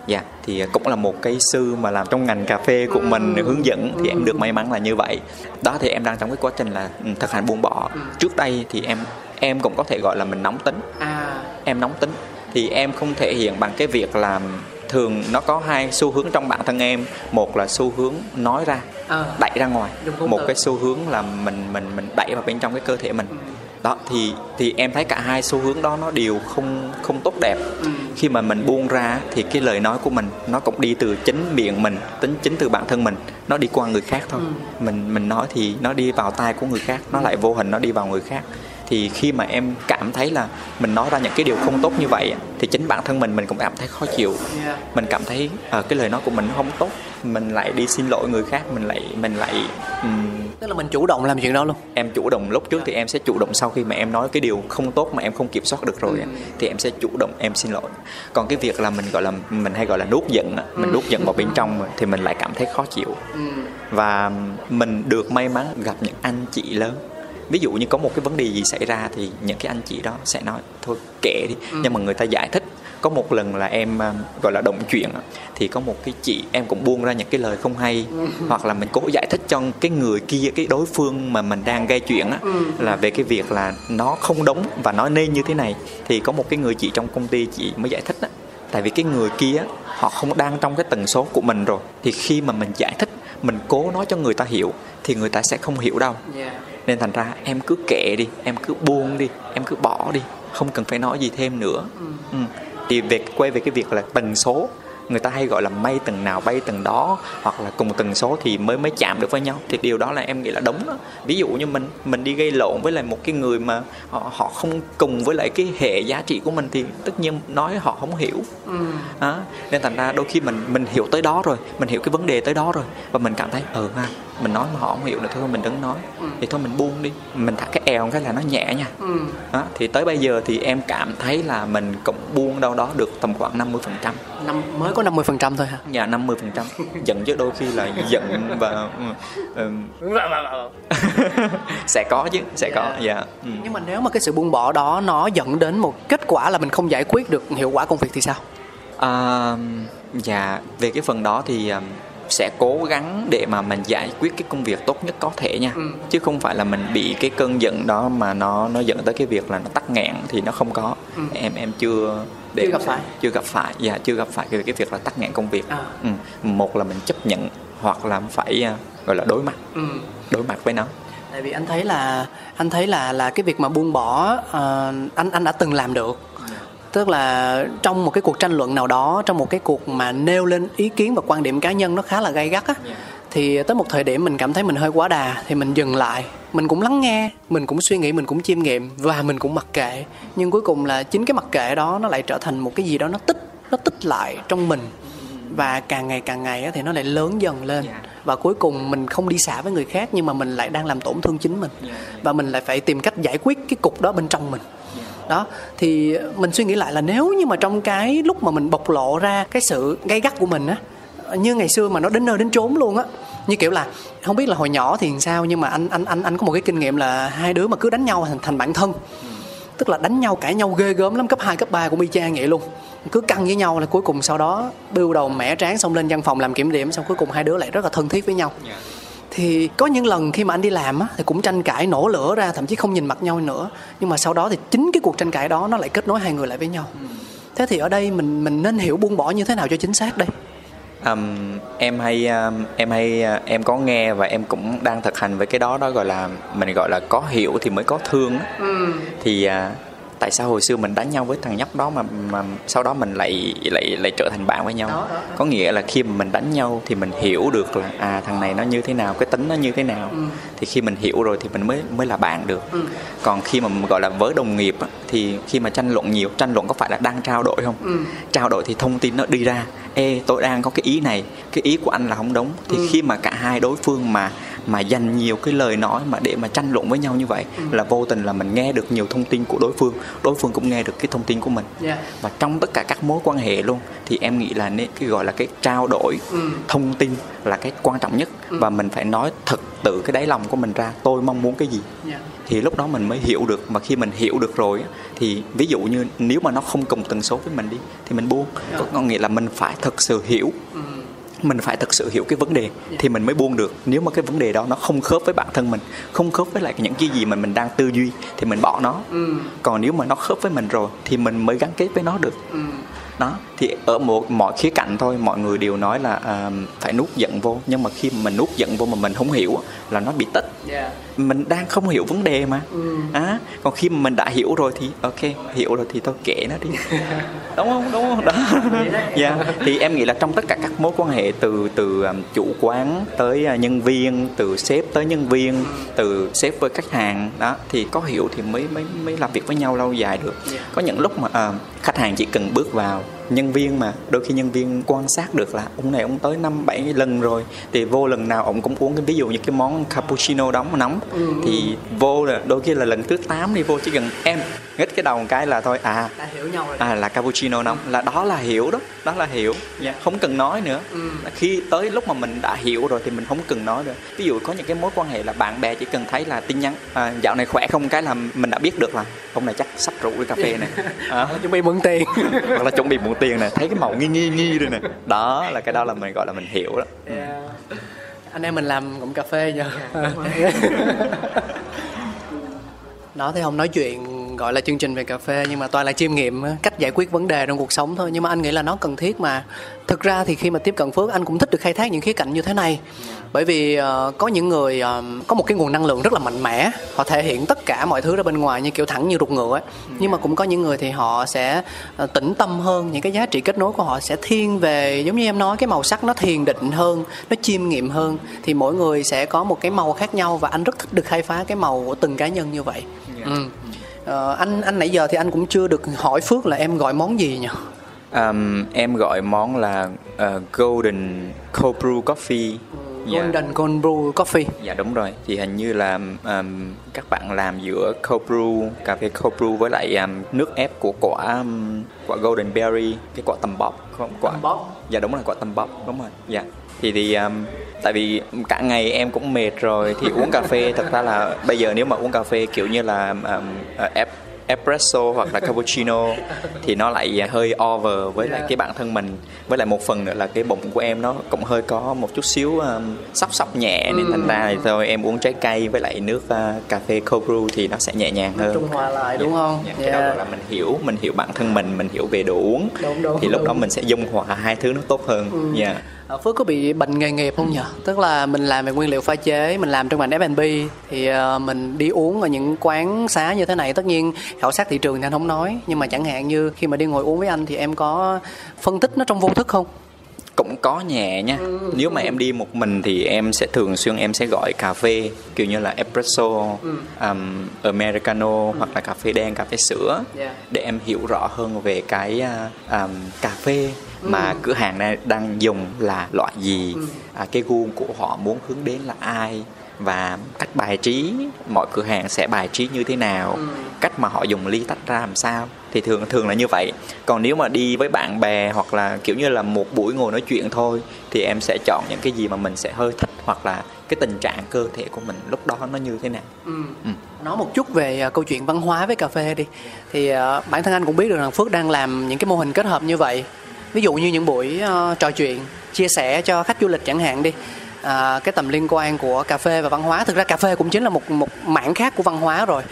dạ thì cũng là một cái sư mà làm trong ngành cà phê của mình hướng dẫn thì em được may mắn là như vậy. Đó thì em đang trong cái quá trình là ừ, thực hành buông bỏ. Trước đây thì em em cũng có thể gọi là mình nóng tính. À. Em nóng tính. Thì em không thể hiện bằng cái việc làm thường nó có hai xu hướng trong bản thân em. Một là xu hướng nói ra À. đẩy ra ngoài. Một cái xu hướng là mình mình mình đẩy vào bên trong cái cơ thể mình. Đó thì thì em thấy cả hai xu hướng đó nó đều không không tốt đẹp. Khi mà mình buông ra thì cái lời nói của mình nó cũng đi từ chính miệng mình tính chính từ bản thân mình nó đi qua người khác thôi. Mình mình nói thì nó đi vào tai của người khác nó lại vô hình nó đi vào người khác thì khi mà em cảm thấy là mình nói ra những cái điều không tốt như vậy thì chính bản thân mình mình cũng cảm thấy khó chịu. Mình cảm thấy ờ, cái lời nói của mình nó không tốt mình lại đi xin lỗi người khác mình lại mình lại ừm, tức là mình chủ động làm chuyện đó luôn? em chủ động lúc trước thì em sẽ chủ động sau khi mà em nói cái điều không tốt mà em không kiểm soát được rồi á, thì em sẽ chủ động em xin lỗi. Còn cái việc là mình gọi là mình hay gọi là nuốt giận mình nuốt giận vào bên trong thì mình lại cảm thấy khó chịu. Và mình được may mắn gặp những anh chị lớn ví dụ như có một cái vấn đề gì xảy ra thì những cái anh chị đó sẽ nói thôi kệ đi. Nhưng mà người ta giải thích. Có một lần là em um, gọi là động chuyện thì có một cái chị em cũng buông ra những cái lời không hay. Hoặc là mình cố giải thích cho cái người kia cái đối phương mà mình đang gây chuyện á là về cái việc là nó không đúng và nó nên như thế này. Thì có một cái người chị trong công ty chị mới giải thích á tại vì cái người kia họ không đang trong cái tần số của mình rồi. Thì khi mà mình giải thích mình cố nói cho người ta hiểu thì người ta sẽ không hiểu đâu nên thành ra em cứ kệ đi em cứ buông đi em cứ bỏ đi không cần phải nói gì thêm nữa ừ. thì về quay về cái việc là tần số người ta hay gọi là mây tầng nào bay tầng đó hoặc là cùng tần số thì mới mới chạm được với nhau thì điều đó là em nghĩ là đúng đó. ví dụ như mình mình đi gây lộn với lại một cái người mà họ, họ không cùng với lại cái hệ giá trị của mình thì tất nhiên nói họ không hiểu đó. nên thành ra đôi khi mình mình hiểu tới đó rồi mình hiểu cái vấn đề tới đó rồi và mình cảm thấy ừ ha mình nói mà họ không hiểu nữa thôi mình đừng nói. Thì thôi mình buông đi. Mình thả cái èo cái là nó nhẹ nha. Đó. thì tới bây giờ thì em cảm thấy là mình cũng buông đâu đó được tầm khoảng 50 phần trăm. Năm mới có 50 phần trăm thôi hả? Dạ 50 phần trăm. Giận chứ đôi khi là giận và ừ, Sẽ có chứ Sẽ có Dạ. ừ. nhưng mà nếu mà cái sự buông bỏ đó nó dẫn đến một kết quả là mình không giải quyết được hiệu quả công việc thì sao? À, Dạ Về cái phần đó thì um, sẽ cố gắng để mà mình giải quyết cái công việc tốt nhất có thể nha Ừ. chứ không phải là mình bị cái cơn giận đó mà nó nó dẫn tới cái việc là nó tắc nghẽn thì nó không có em em chưa Ừ. Chưa gặp phải. chưa gặp phải dạ chưa gặp phải cái, cái việc là tắc nghẽn công việc À. ừ. một là mình chấp nhận hoặc là phải à, gọi là đối mặt ừ. đối mặt với nó tại vì anh thấy là anh thấy là là cái việc mà buông bỏ ờ, anh anh đã từng làm được tức là trong một cái cuộc tranh luận nào đó trong một cái cuộc mà nêu lên ý kiến và quan điểm cá nhân nó khá là gay gắt á thì tới một thời điểm mình cảm thấy mình hơi quá đà thì mình dừng lại. Mình cũng lắng nghe mình cũng suy nghĩ mình cũng chiêm nghiệm và mình cũng mặc kệ. Nhưng cuối cùng là chính cái mặc kệ đó nó lại trở thành một cái gì đó nó tích nó tích lại trong mình. Và càng ngày càng ngày á, thì nó lại lớn dần lên. Và cuối cùng mình không đi xả với người khác nhưng mà mình lại đang làm tổn thương chính mình. Và mình lại phải tìm cách giải quyết cái cục đó bên trong mình đó thì mình suy nghĩ lại là nếu như mà trong cái lúc mà mình bộc lộ ra cái sự gay gắt của mình á như ngày xưa mà nó đến nơi đến chốn luôn á như kiểu là không biết là hồi nhỏ thì sao nhưng mà anh anh anh anh có một cái kinh nghiệm là hai đứa mà cứ đánh nhau thành thành bạn thân. Tức là đánh nhau cãi nhau ghê gớm lắm cấp 2, cấp 3 cũng y chang vậy luôn. Cứ căng với nhau là cuối cùng sau đó bưu đầu mẻ tráng xong lên văn phòng làm kiểm điểm xong cuối cùng hai đứa lại rất là thân thiết với nhau. Dạ thì có những lần khi mà anh đi làm á thì cũng tranh cãi nổ lửa ra thậm chí không nhìn mặt nhau nữa. Nhưng mà sau đó thì chính cái cuộc tranh cãi đó nó lại kết nối hai người lại với nhau. Thế thì ở đây mình mình nên hiểu buông bỏ như thế nào cho chính xác đây? Um, em hay um, em hay uh, em có nghe và em cũng đang thực hành với cái đó đó gọi là mình gọi là có hiểu thì mới có thương á. thì uh, tại sao hồi xưa mình đánh nhau với thằng nhóc đó mà mà sau đó mình lại lại lại trở thành bạn với nhau? Đó, đó, đó. có nghĩa là khi mà mình đánh nhau thì mình hiểu được là à thằng này nó như thế nào cái tính nó như thế nào. Thì khi mình hiểu rồi thì mình mới mới là bạn được. Còn khi mà gọi là với đồng nghiệp thì khi mà tranh luận nhiều tranh luận có phải là đang trao đổi không? Trao đổi thì thông tin nó đi ra. Ê tôi đang có cái ý này cái ý của anh là không đúng. Thì khi mà cả hai đối phương mà mà dành nhiều cái lời nói mà để mà tranh luận với nhau như vậy là vô tình là mình nghe được nhiều thông tin của đối phương đối phương cũng nghe được cái thông tin của mình. Yeah. và trong tất cả các mối quan hệ luôn thì em nghĩ là nên cái gọi là cái trao đổi thông tin là cái quan trọng nhất. Và mình phải nói thật tự cái đáy lòng của mình ra tôi mong muốn cái gì? Yeah. thì lúc đó mình mới hiểu được mà khi mình hiểu được rồi thì ví dụ như nếu mà nó không cùng tần số với mình đi thì mình buông. Có, có nghĩa là mình phải thực sự hiểu mình phải thực sự hiểu cái vấn đề thì mình mới buông được. Nếu mà cái vấn đề đó nó không khớp với bản thân mình không khớp với lại những cái gì mà mình đang tư duy thì mình bỏ nó. Còn nếu mà nó khớp với mình rồi thì mình mới gắn kết với nó được. Đó thì ở một mọi khía cạnh thôi mọi người đều nói là à, phải nuốt giận vô. Nhưng mà khi mình nuốt giận vô mà mình không hiểu là nó bị tích. Yeah. mình đang không hiểu vấn đề mà. À, còn khi mà mình đã hiểu rồi thì ok hiểu rồi thì thôi kệ nó đi. Đúng không? Đúng không? Đó. Dạ. Thì em nghĩ là trong tất cả các mối quan hệ từ từ um, chủ quán tới uh, nhân viên từ sếp tới nhân viên từ sếp với khách hàng đó thì có hiểu thì mới mới mới làm việc với nhau lâu dài được. Có những lúc mà uh, khách hàng chỉ cần bước vào nhân viên mà đôi khi nhân viên quan sát được là ông này ông tới năm bảy lần rồi thì vô lần nào ông cũng uống cái ví dụ như cái món cappuccino đóng nóng. Ừ, thì vô là đôi khi là lần thứ 8 đi vô chỉ cần em nghếch cái đầu một cái là thôi à đã hiểu nhau rồi. à là cappuccino nóng. Là đó là hiểu đó đó là hiểu. Dạ. không cần nói nữa. Ừ. khi tới lúc mà mình đã hiểu rồi thì mình không cần nói nữa. Ví dụ có những cái mối quan hệ là bạn bè chỉ cần thấy là tin nhắn à, dạo này khỏe không? Cái là mình đã biết được là ông này chắc sắp rượu đi cà phê này. À, chuẩn bị mượn tiền. Hoặc là chuẩn bị mượn tiền nè thấy cái màu nghi nghi nghi rồi nè. Đó là cái đó là mình gọi là mình hiểu đó. Anh em mình làm ngụm cà phê nha. Đó thì không nói chuyện gọi là chương trình về cà phê nhưng mà toàn là chiêm nghiệm á, cách giải quyết vấn đề trong cuộc sống thôi. Nhưng mà anh nghĩ là nó cần thiết mà. Thực ra thì khi mà tiếp cận phước anh cũng thích được khai thác những khía cạnh như thế này. Bởi vì ờ, có những người ờ, có một cái nguồn năng lượng rất là mạnh mẽ. Họ thể hiện tất cả mọi thứ ra bên ngoài như kiểu thẳng như ruột ngựa ấy. nhưng mà cũng có những người thì họ sẽ ờ, tĩnh tâm hơn. Những cái giá trị kết nối của họ sẽ thiên về giống như em nói cái màu sắc nó thiền định hơn nó chiêm nghiệm hơn. Thì mỗi người sẽ có một cái màu khác nhau và anh rất thích được khai phá cái màu của từng cá nhân như vậy. Ừ. Ờ, anh anh nãy giờ thì anh cũng chưa được hỏi phước là em gọi món gì nhỉ um, em gọi món là uh, golden cold brew coffee Dạ. golden cold brew coffee Dạ đúng rồi, thì hình như là um, các bạn làm giữa cold brew, cà phê cold brew với lại um, nước ép của quả um, quả golden berry, cái quả tầm bóp, không quả. Tầm bóp. Dạ đúng rồi, quả tầm bóp, đúng rồi. Dạ. Thì thì um, tại vì cả ngày em cũng mệt rồi thì uống cà phê. Thật ra là bây giờ nếu mà uống cà phê kiểu như là um, uh, ép espresso hoặc là cappuccino thì nó lại hơi over với lại cái bản thân mình. Với lại một phần nữa là cái bụng của em nó cũng hơi có một chút xíu um, sóc sóc nhẹ nên thành ra thì thôi em uống trái cây với lại nước uh, cà phê cold brew thì nó sẽ nhẹ nhàng hơn. trung hòa lại đúng không? Dạ, cái đó Dạ. gọi là mình hiểu mình hiểu bản thân mình mình hiểu về đồ uống. Đúng, đúng, thì lúc đó đúng. mình sẽ dung hòa hai thứ nó tốt hơn. Dạ. Ờ, Phước có bị bệnh nghề nghiệp không nhỉ? Tức là mình làm về nguyên liệu pha chế, mình làm trong ngành F&B thì ờ, mình đi uống ở những quán xá như thế này tất nhiên khảo sát thị trường thì anh không nói. Nhưng mà chẳng hạn như khi mà đi ngồi uống với anh thì em có phân tích nó trong vô thức không? cũng có nhẹ nha. Nếu mà em đi một mình thì em sẽ thường xuyên em sẽ gọi cà phê kiểu như là espresso um, americano hoặc là cà phê đen cà phê sữa Yeah. để em hiểu rõ hơn về cái uh, um, cà phê mà cửa hàng này đang dùng là loại gì. À, cái gu của họ muốn hướng đến là ai và cách bài trí mọi cửa hàng sẽ bài trí như thế nào? Cách mà họ dùng ly tách ra làm sao? Thì thường thường là như vậy. Còn nếu mà đi với bạn bè hoặc là kiểu như là một buổi ngồi nói chuyện thôi thì em sẽ chọn những cái gì mà mình sẽ hơi thích hoặc là cái tình trạng cơ thể của mình lúc đó nó như thế nào? Ừ. Nói một chút về ờ, câu chuyện văn hóa với cà phê đi. Thì ờ, bản thân anh cũng biết được rằng Phước đang làm những cái mô hình kết hợp như vậy. Ví dụ như những buổi ờ, trò chuyện chia sẻ cho khách du lịch chẳng hạn đi à, cái tầm liên quan của cà phê và văn hóa. Thực ra cà phê cũng chính là một một mảng khác của văn hóa rồi.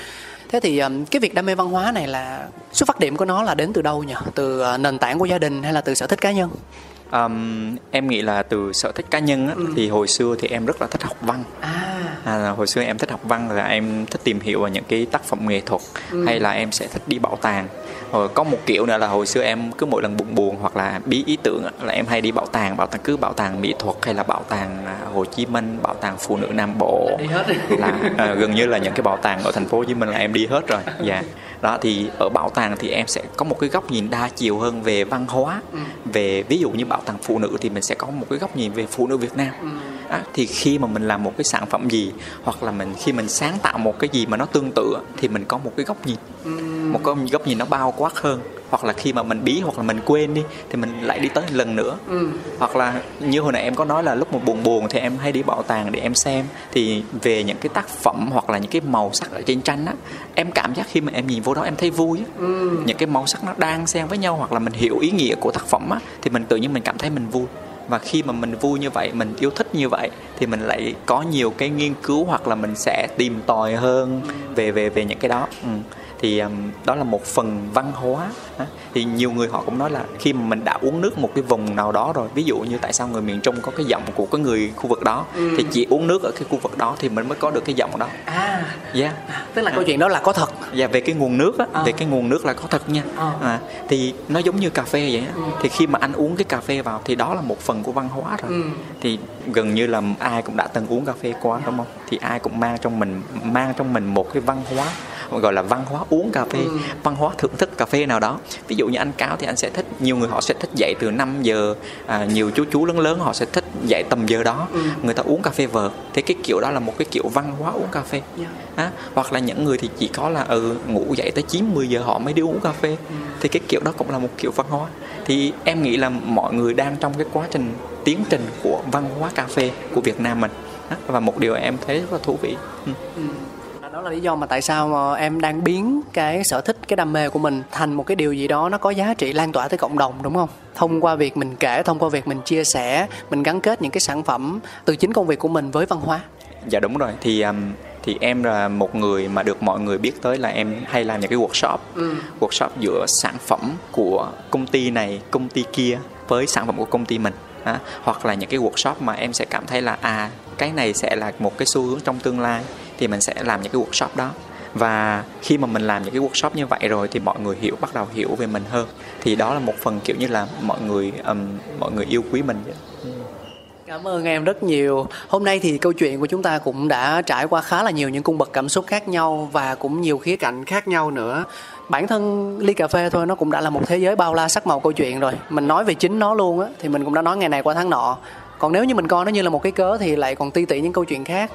Thế thì cái việc đam mê văn hóa này là xuất phát điểm của nó là đến từ đâu nhỉ? Từ ờ, nền tảng của gia đình hay là từ sở thích cá nhân? Um, em nghĩ là từ sở thích cá nhân á, thì hồi xưa thì em rất là thích học văn. À. À, hồi xưa em thích học văn là em thích tìm hiểu vào những cái tác phẩm nghệ thuật hay là em sẽ thích đi bảo tàng. Rồi có một kiểu nữa là hồi xưa em cứ mỗi lần buồn buồn hoặc là bí ý tưởng là em hay đi bảo tàng bảo tàng cứ bảo tàng mỹ thuật hay là bảo tàng à, Hồ Chí Minh bảo tàng phụ nữ Nam Bộ. Đi hết đi. là à, gần như là những cái bảo tàng ở thành phố Hồ Chí Minh là em đi hết rồi. Dạ. Đó thì ở bảo tàng thì em sẽ có một cái góc nhìn đa chiều hơn về văn hóa về ví dụ như bảo tàng phụ nữ thì mình sẽ có một cái góc nhìn về phụ nữ Việt Nam. Đó, thì khi mà mình làm một cái sản phẩm gì hoặc là mình khi mình sáng tạo một cái gì mà nó tương tự thì mình có một cái góc nhìn một cái góc nhìn nó bao quát hơn. Hoặc là khi mà mình bí hoặc là mình quên đi thì mình lại đi tới lần nữa. Hoặc là như hồi nãy em có nói là lúc mà buồn buồn thì em hay đi bảo tàng để em xem. Thì về những cái tác phẩm hoặc là những cái màu sắc ở trên tranh á em cảm giác khi mà em nhìn vô đó em thấy vui á. Những cái màu sắc nó đang xen với nhau hoặc là mình hiểu ý nghĩa của tác phẩm á thì mình tự nhiên mình cảm thấy mình vui. Và khi mà mình vui như vậy mình yêu thích như vậy thì mình lại có nhiều cái nghiên cứu hoặc là mình sẽ tìm tòi hơn về về về những cái đó. Ừ. thì um, đó là một phần văn hóa thì nhiều người họ cũng nói là khi mà mình đã uống nước một cái vùng nào đó rồi ví dụ như tại sao người miền trung có cái giọng của cái người khu vực đó thì chỉ uống nước ở cái khu vực đó thì mình mới có được cái giọng đó à yeah tức là câu chuyện đó là có thật và về cái nguồn nước á, À. về cái nguồn nước là có thật nha. À. À, thì nó giống như cà phê vậy á. Thì khi mà anh uống cái cà phê vào thì đó là một phần của văn hóa rồi. Ừ. Thì gần như là ai cũng đã từng uống cà phê qua đúng không? Thì ai cũng mang trong mình mang trong mình một cái văn hóa gọi là văn hóa uống cà phê ừ. văn hóa thưởng thức cà phê nào đó ví dụ như anh cáo thì anh sẽ thích nhiều người họ sẽ thích dậy từ 5 giờ à, nhiều chú chú lớn lớn họ sẽ thích dậy tầm giờ đó ừ. người ta uống cà phê vợt thế cái kiểu đó là một cái kiểu văn hóa uống cà phê yeah. Dạ. à, hoặc là những người thì chỉ có là ừ ngủ dậy tới 9 10 giờ họ mới đi uống cà phê ừ. thì cái kiểu đó cũng là một kiểu văn hóa thì em nghĩ là mọi người đang trong cái quá trình tiến trình của văn hóa cà phê của Việt Nam mình và một điều em thấy rất là thú vị ừ. Ừ. là lý do mà tại sao mà em đang biến cái sở thích cái đam mê của mình thành một cái điều gì đó nó có giá trị lan tỏa tới cộng đồng đúng không? Thông qua việc mình kể thông qua việc mình chia sẻ mình gắn kết những cái sản phẩm từ chính công việc của mình với văn hóa. Dạ đúng rồi. Thì um, thì em là một người mà được mọi người biết tới là em hay làm những cái workshop. Ừ. workshop giữa sản phẩm của công ty này công ty kia với sản phẩm của công ty mình. À, hoặc là những cái workshop mà em sẽ cảm thấy là à cái này sẽ là một cái xu hướng trong tương lai thì mình sẽ làm những cái workshop đó và khi mà mình làm những cái workshop như vậy rồi thì mọi người hiểu bắt đầu hiểu về mình hơn thì đó là một phần kiểu như là mọi người um, mọi người yêu quý mình vậy. Cảm ơn em rất nhiều. Hôm nay thì câu chuyện của chúng ta cũng đã trải qua khá là nhiều những cung bậc cảm xúc khác nhau và cũng nhiều khía cạnh khác nhau nữa. Bản thân ly cà phê thôi nó cũng đã là một thế giới bao la sắc màu câu chuyện rồi. Mình nói về chính nó luôn á thì mình cũng đã nói ngày này qua tháng nọ. Còn nếu như mình coi nó như là một cái cớ thì lại còn ti tỉ những câu chuyện khác.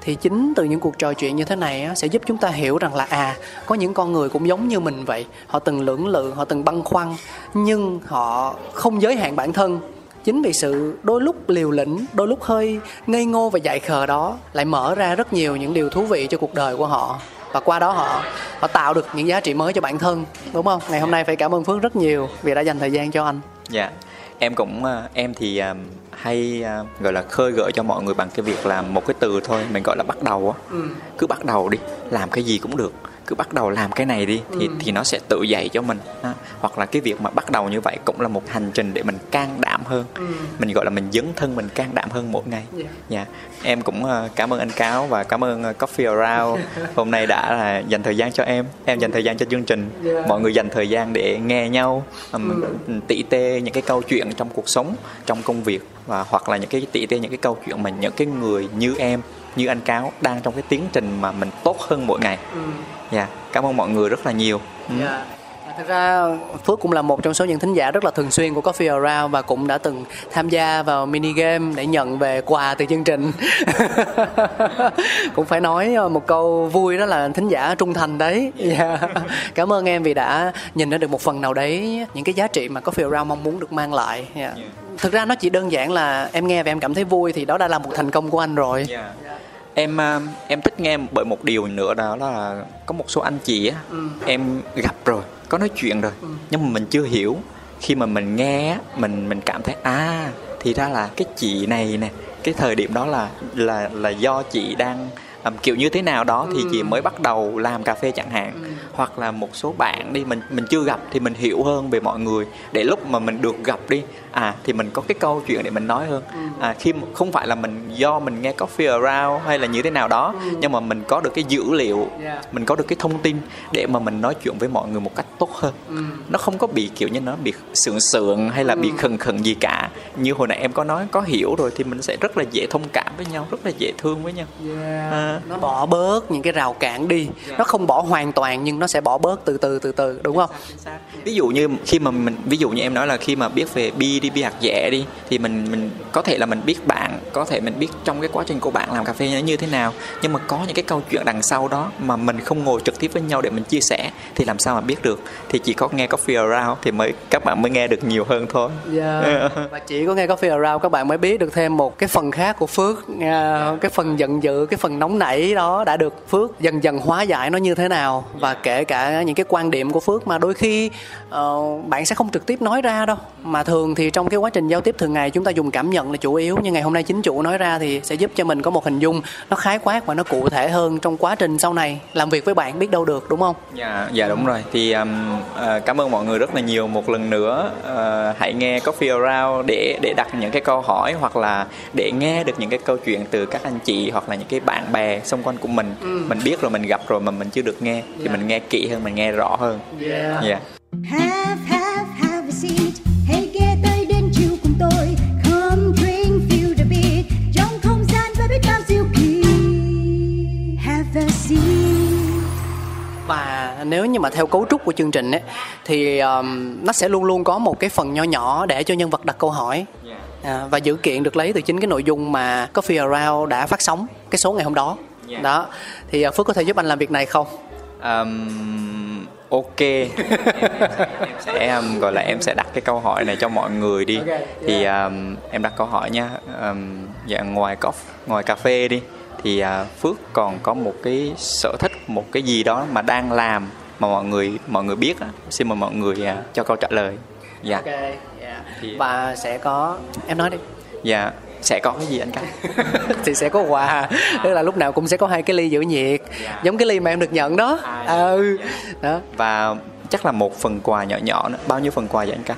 Thì chính từ những cuộc trò chuyện như thế này á, sẽ giúp chúng ta hiểu rằng là à có những con người cũng giống như mình vậy. Họ từng lưỡng lự, họ từng băn khoăn nhưng họ không giới hạn bản thân chính vì sự đôi lúc liều lĩnh đôi lúc hơi ngây ngô và dại khờ đó lại mở ra rất nhiều những điều thú vị cho cuộc đời của họ và qua đó họ họ tạo được những giá trị mới cho bản thân đúng không ngày hôm nay phải cảm ơn phước rất nhiều vì đã dành thời gian cho anh dạ yeah. em cũng ờ, em thì ờ, hay ờ, gọi là khơi gợi cho mọi người bằng cái việc làm một cái từ thôi mình gọi là bắt đầu á ừ. cứ bắt đầu đi làm cái gì cũng được cứ bắt đầu làm cái này đi thì ừ. thì nó sẽ tự dạy cho mình ha. hoặc là cái việc mà bắt đầu như vậy cũng là một hành trình để mình can đảm hơn ừ. mình gọi là mình dấn thân mình can đảm hơn mỗi ngày yeah. Dạ. yeah. Dạ. em cũng uh, cảm ơn anh cáo và cảm ơn uh, coffee around hôm nay đã là dành thời gian cho em em dành thời gian cho chương trình yeah. mọi người dành thời gian để nghe nhau um, ừ. tỉ tê những cái câu chuyện trong cuộc sống trong công việc và hoặc là những cái tỉ tê những cái câu chuyện mà những cái người như em như anh cáo đang trong cái tiến trình mà mình tốt hơn mỗi ngày ừ. Dạ yeah. cảm ơn mọi người rất là nhiều ừ. yeah. Dạ. Thực ra Phước cũng là một trong số những thính giả rất là thường xuyên của Coffee Around và cũng đã từng tham gia vào mini game để nhận về quà từ chương trình. cũng phải nói ờ, một câu vui đó là thính giả trung thành đấy. Yeah. Dạ. Cảm ơn em vì đã nhìn ra được một phần nào đấy những cái giá trị mà Coffee Around mong muốn được mang lại. Yeah. Yeah. Thực ra nó chỉ đơn giản là em nghe và em cảm thấy vui thì đó đã là một thành công của anh rồi. Yeah em ờ, em thích nghe bởi một điều nữa đó là có một số anh chị á ừ. em gặp rồi có nói chuyện rồi ừ. nhưng mà mình chưa hiểu khi mà mình nghe mình mình cảm thấy à thì ra là cái chị này nè cái thời điểm đó là là là do chị đang um, kiểu như thế nào đó thì ừ. chị mới bắt đầu làm cà phê chẳng hạn ừ. hoặc là một số bạn đi mình mình chưa gặp thì mình hiểu hơn về mọi người để lúc mà mình được gặp đi à thì mình có cái câu chuyện để mình nói hơn ừ. à khi không phải là mình do mình nghe coffee around hay là như thế nào đó ừ. nhưng mà mình có được cái dữ liệu yeah. mình có được cái thông tin để mà mình nói chuyện với mọi người một cách tốt hơn ừ. nó không có bị kiểu như nó bị sượng sượng hay là bị khẩn khẩn gì cả như hồi nãy em có nói có hiểu rồi thì mình sẽ rất là dễ thông cảm với nhau rất là dễ thương với nhau yeah. à. nó bỏ bớt những cái rào cản đi yeah. nó không bỏ hoàn toàn nhưng nó sẽ bỏ bớt từ từ từ từ đúng không ví dụ như khi mà mình ví dụ như em nói là khi mà biết về bi bi hạt dẻ đi thì mình mình có thể là mình biết bạn có thể mình biết trong cái quá trình của bạn làm cà phê nó như thế nào. Nhưng mà có những cái câu chuyện đằng sau đó mà mình không ngồi trực tiếp với nhau để mình chia sẻ thì làm sao mà biết được? Thì chỉ có nghe coffee around thì mới các bạn mới nghe được nhiều hơn thôi. Yeah. Dạ. và chỉ có nghe coffee around các bạn mới biết được thêm một cái phần khác của phước. Cái phần giận dữ cái phần nóng nảy đó đã được phước dần dần hóa giải nó như thế nào. Và kể cả những cái quan điểm của phước mà đôi khi uh, bạn sẽ không trực tiếp nói ra đâu. Mà thường thì trong cái quá trình giao tiếp thường ngày chúng ta dùng cảm nhận là chủ yếu nhưng ngày hôm nay chính chủ nói ra thì sẽ giúp cho mình có một hình dung nó khái quát và nó cụ thể hơn trong quá trình sau này làm việc với bạn biết đâu được đúng không? Dạ dạ đúng rồi thì um, uh, cảm ơn mọi người rất là nhiều một lần nữa uh, hãy nghe Coffee Around để để đặt những cái câu hỏi hoặc là để nghe được những cái câu chuyện từ các anh chị hoặc là những cái bạn bè xung quanh của mình ừ. mình biết rồi mình gặp rồi mà mình chưa được nghe thì yeah. mình nghe kỹ hơn mình nghe rõ hơn. Yeah. yeah. Have, have, have a seat. Nếu như mà theo cấu trúc của chương trình ấy thì um, nó sẽ luôn luôn có một cái phần nho nhỏ để cho nhân vật đặt câu hỏi. À, và dữ kiện được lấy từ chính cái nội dung mà Coffee Around đã phát sóng cái số ngày hôm đó. Đó. Thì uh, Phước có thể giúp anh làm việc này không? Um, ok. Em, em sẽ um, gọi là em sẽ đặt cái câu hỏi này cho mọi người đi. Ok, yeah. thì um, em đặt câu hỏi nha. Um, dạ ngoài cà ngoài cà phê đi thì uh, phước còn có một cái sở thích một cái gì đó mà đang làm mà mọi người mọi người biết á xin mời mọi người uh, cho câu trả lời. Dạ. Ok yeah. Thì- và sẽ có em nói đi. Dạ sẽ có cái gì anh Cát thì sẽ có quà. Tức là lúc nào cũng sẽ có hai cái ly giữ nhiệt. Giống cái ly mà em được nhận đó. À, ừ. đó. Và chắc là một phần quà nhỏ nhỏ nữa. Bao nhiêu phần quà vậy anh Cát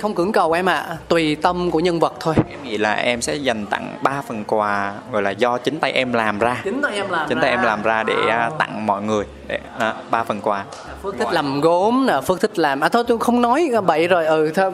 Không cưỡng cầu em ạ. Tùy tâm của nhân vật thôi. Em nghĩ là em sẽ dành tặng 3 phần quà gọi là do chính tay em làm ra. Chính tay em làm chính tay em làm ra để à, tặng mọi người. Để à, ba phần quà. Phước thích làm gốm nè phước thích làm à thôi tôi không nói bậy rồi. Ừ thôi.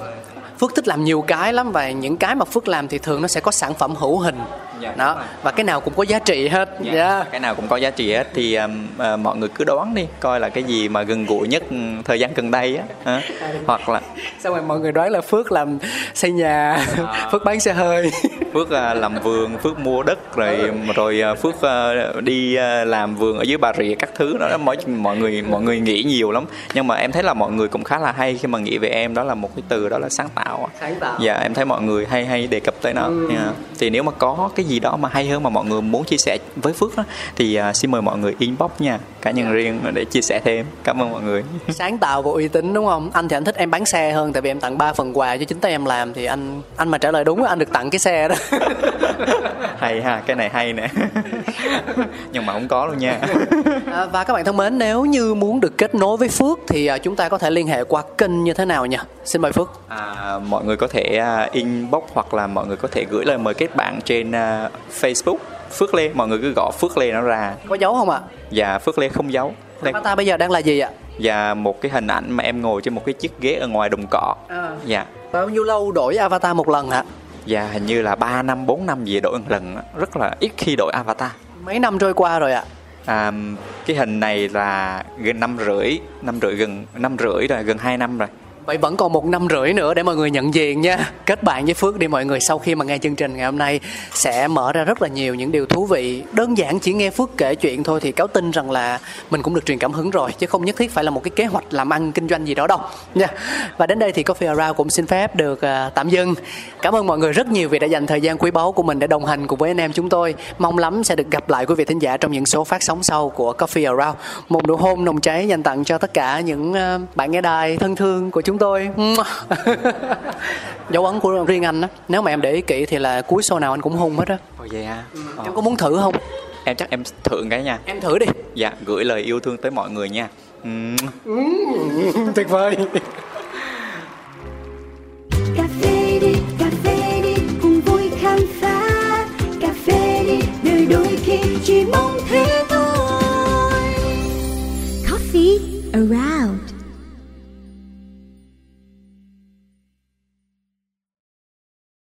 Phước thích làm nhiều cái lắm và những cái mà phước làm thì thường nó sẽ có sản phẩm hữu hình Dạ, đó và cái nào cũng có giá trị hết. Dạ cái nào cũng có giá trị hết. Thì um, à, mọi người cứ đoán đi coi là cái gì mà gần gũi nhất ừ, thời gian gần đây á hả? hoặc là xong rồi mọi người đoán là phước làm xây nhà phước bán xe hơi. Phước à, làm vườn phước mua đất rồi rồi à, phước à, đi à, làm vườn ở dưới bà rịa các thứ. Đó mọi mọi người mọi người nghĩ nhiều lắm. Nhưng mà em thấy là mọi người cũng khá là hay khi mà nghĩ về em. Đó là một cái từ đó là sáng tạo sáng tạo. Dạ em thấy mọi người hay hay đề cập tới nó. Dạ. thì nếu mà có cái gì đó mà hay hơn mà mọi người muốn chia sẻ với phước đó, thì à, xin mời mọi người inbox nha cá nhân riêng để chia sẻ thêm. Cảm ơn mọi người. Sáng tạo và uy tín đúng không? Anh thì anh thích em bán xe hơn tại vì em tặng 3 phần quà cho chính tay em làm thì anh anh mà trả lời đúng anh được tặng cái xe đó. Hay ha cái này hay nè. Nhưng mà không có luôn nha. À, và các bạn thân mến nếu như muốn được kết nối với phước thì à, chúng ta có thể liên hệ qua kênh như thế nào nhỉ? Xin mời phước. À, mọi người có thể à, inbox hoặc là mọi người có thể gửi lời mời kết bạn trên à, Facebook Phước Lê. Mọi người cứ gõ Phước Lê nó ra. Có dấu không ạ? Và Phước Lê không giấu Đây- avatar bây giờ đang là gì ạ? Và một cái hình ảnh mà em ngồi trên một cái chiếc ghế ở ngoài đồng cỏ À. dạ. Bao nhiêu lâu đổi avatar một lần ạ? Và hình như là 3 năm 4 năm gì đổi một lần rất là ít khi đổi avatar. Mấy năm trôi qua rồi ạ? À, cái hình này là gần năm rưỡi năm rưỡi gần năm rưỡi rồi gần 2 năm rồi Vậy vẫn còn một năm rưỡi nữa để mọi người nhận diện nha. Kết bạn với Phước đi mọi người, Sau khi mà nghe chương trình ngày hôm nay Sẽ mở ra rất là nhiều những điều thú vị. Đơn giản chỉ nghe Phước kể chuyện thôi Thì cáo tin rằng là mình cũng được truyền cảm hứng rồi, Chứ không nhất thiết phải là một cái kế hoạch làm ăn, kinh doanh gì đó đâu. Nha. Và đến đây thì Coffee Around cũng xin phép được à, tạm dừng. Cảm ơn mọi người rất nhiều vì đã dành thời gian quý báu của mình Để đồng hành cùng với anh em chúng tôi. Mong lắm sẽ được gặp lại quý vị thính giả Trong những số phát sóng sau của Coffee Around. Một nụ hôn nồng cháy dành tặng cho tất cả những à, bạn nghe đài thân thương của chúng tôi. Dấu ấn của riêng anh á nếu mà em để ý kỹ thì là cuối show nào anh cũng hung hết á. Ồ vậy à? Ờ, em có muốn thử không? Em chắc em thử cái nha. Em thử đi. Dạ gửi lời yêu thương tới mọi người nha. Tuyệt vời. Cà phê đi cà phê đi cùng vui khám phá. Cà phê đi đời đôi khi chỉ mong thế thôi. Coffee around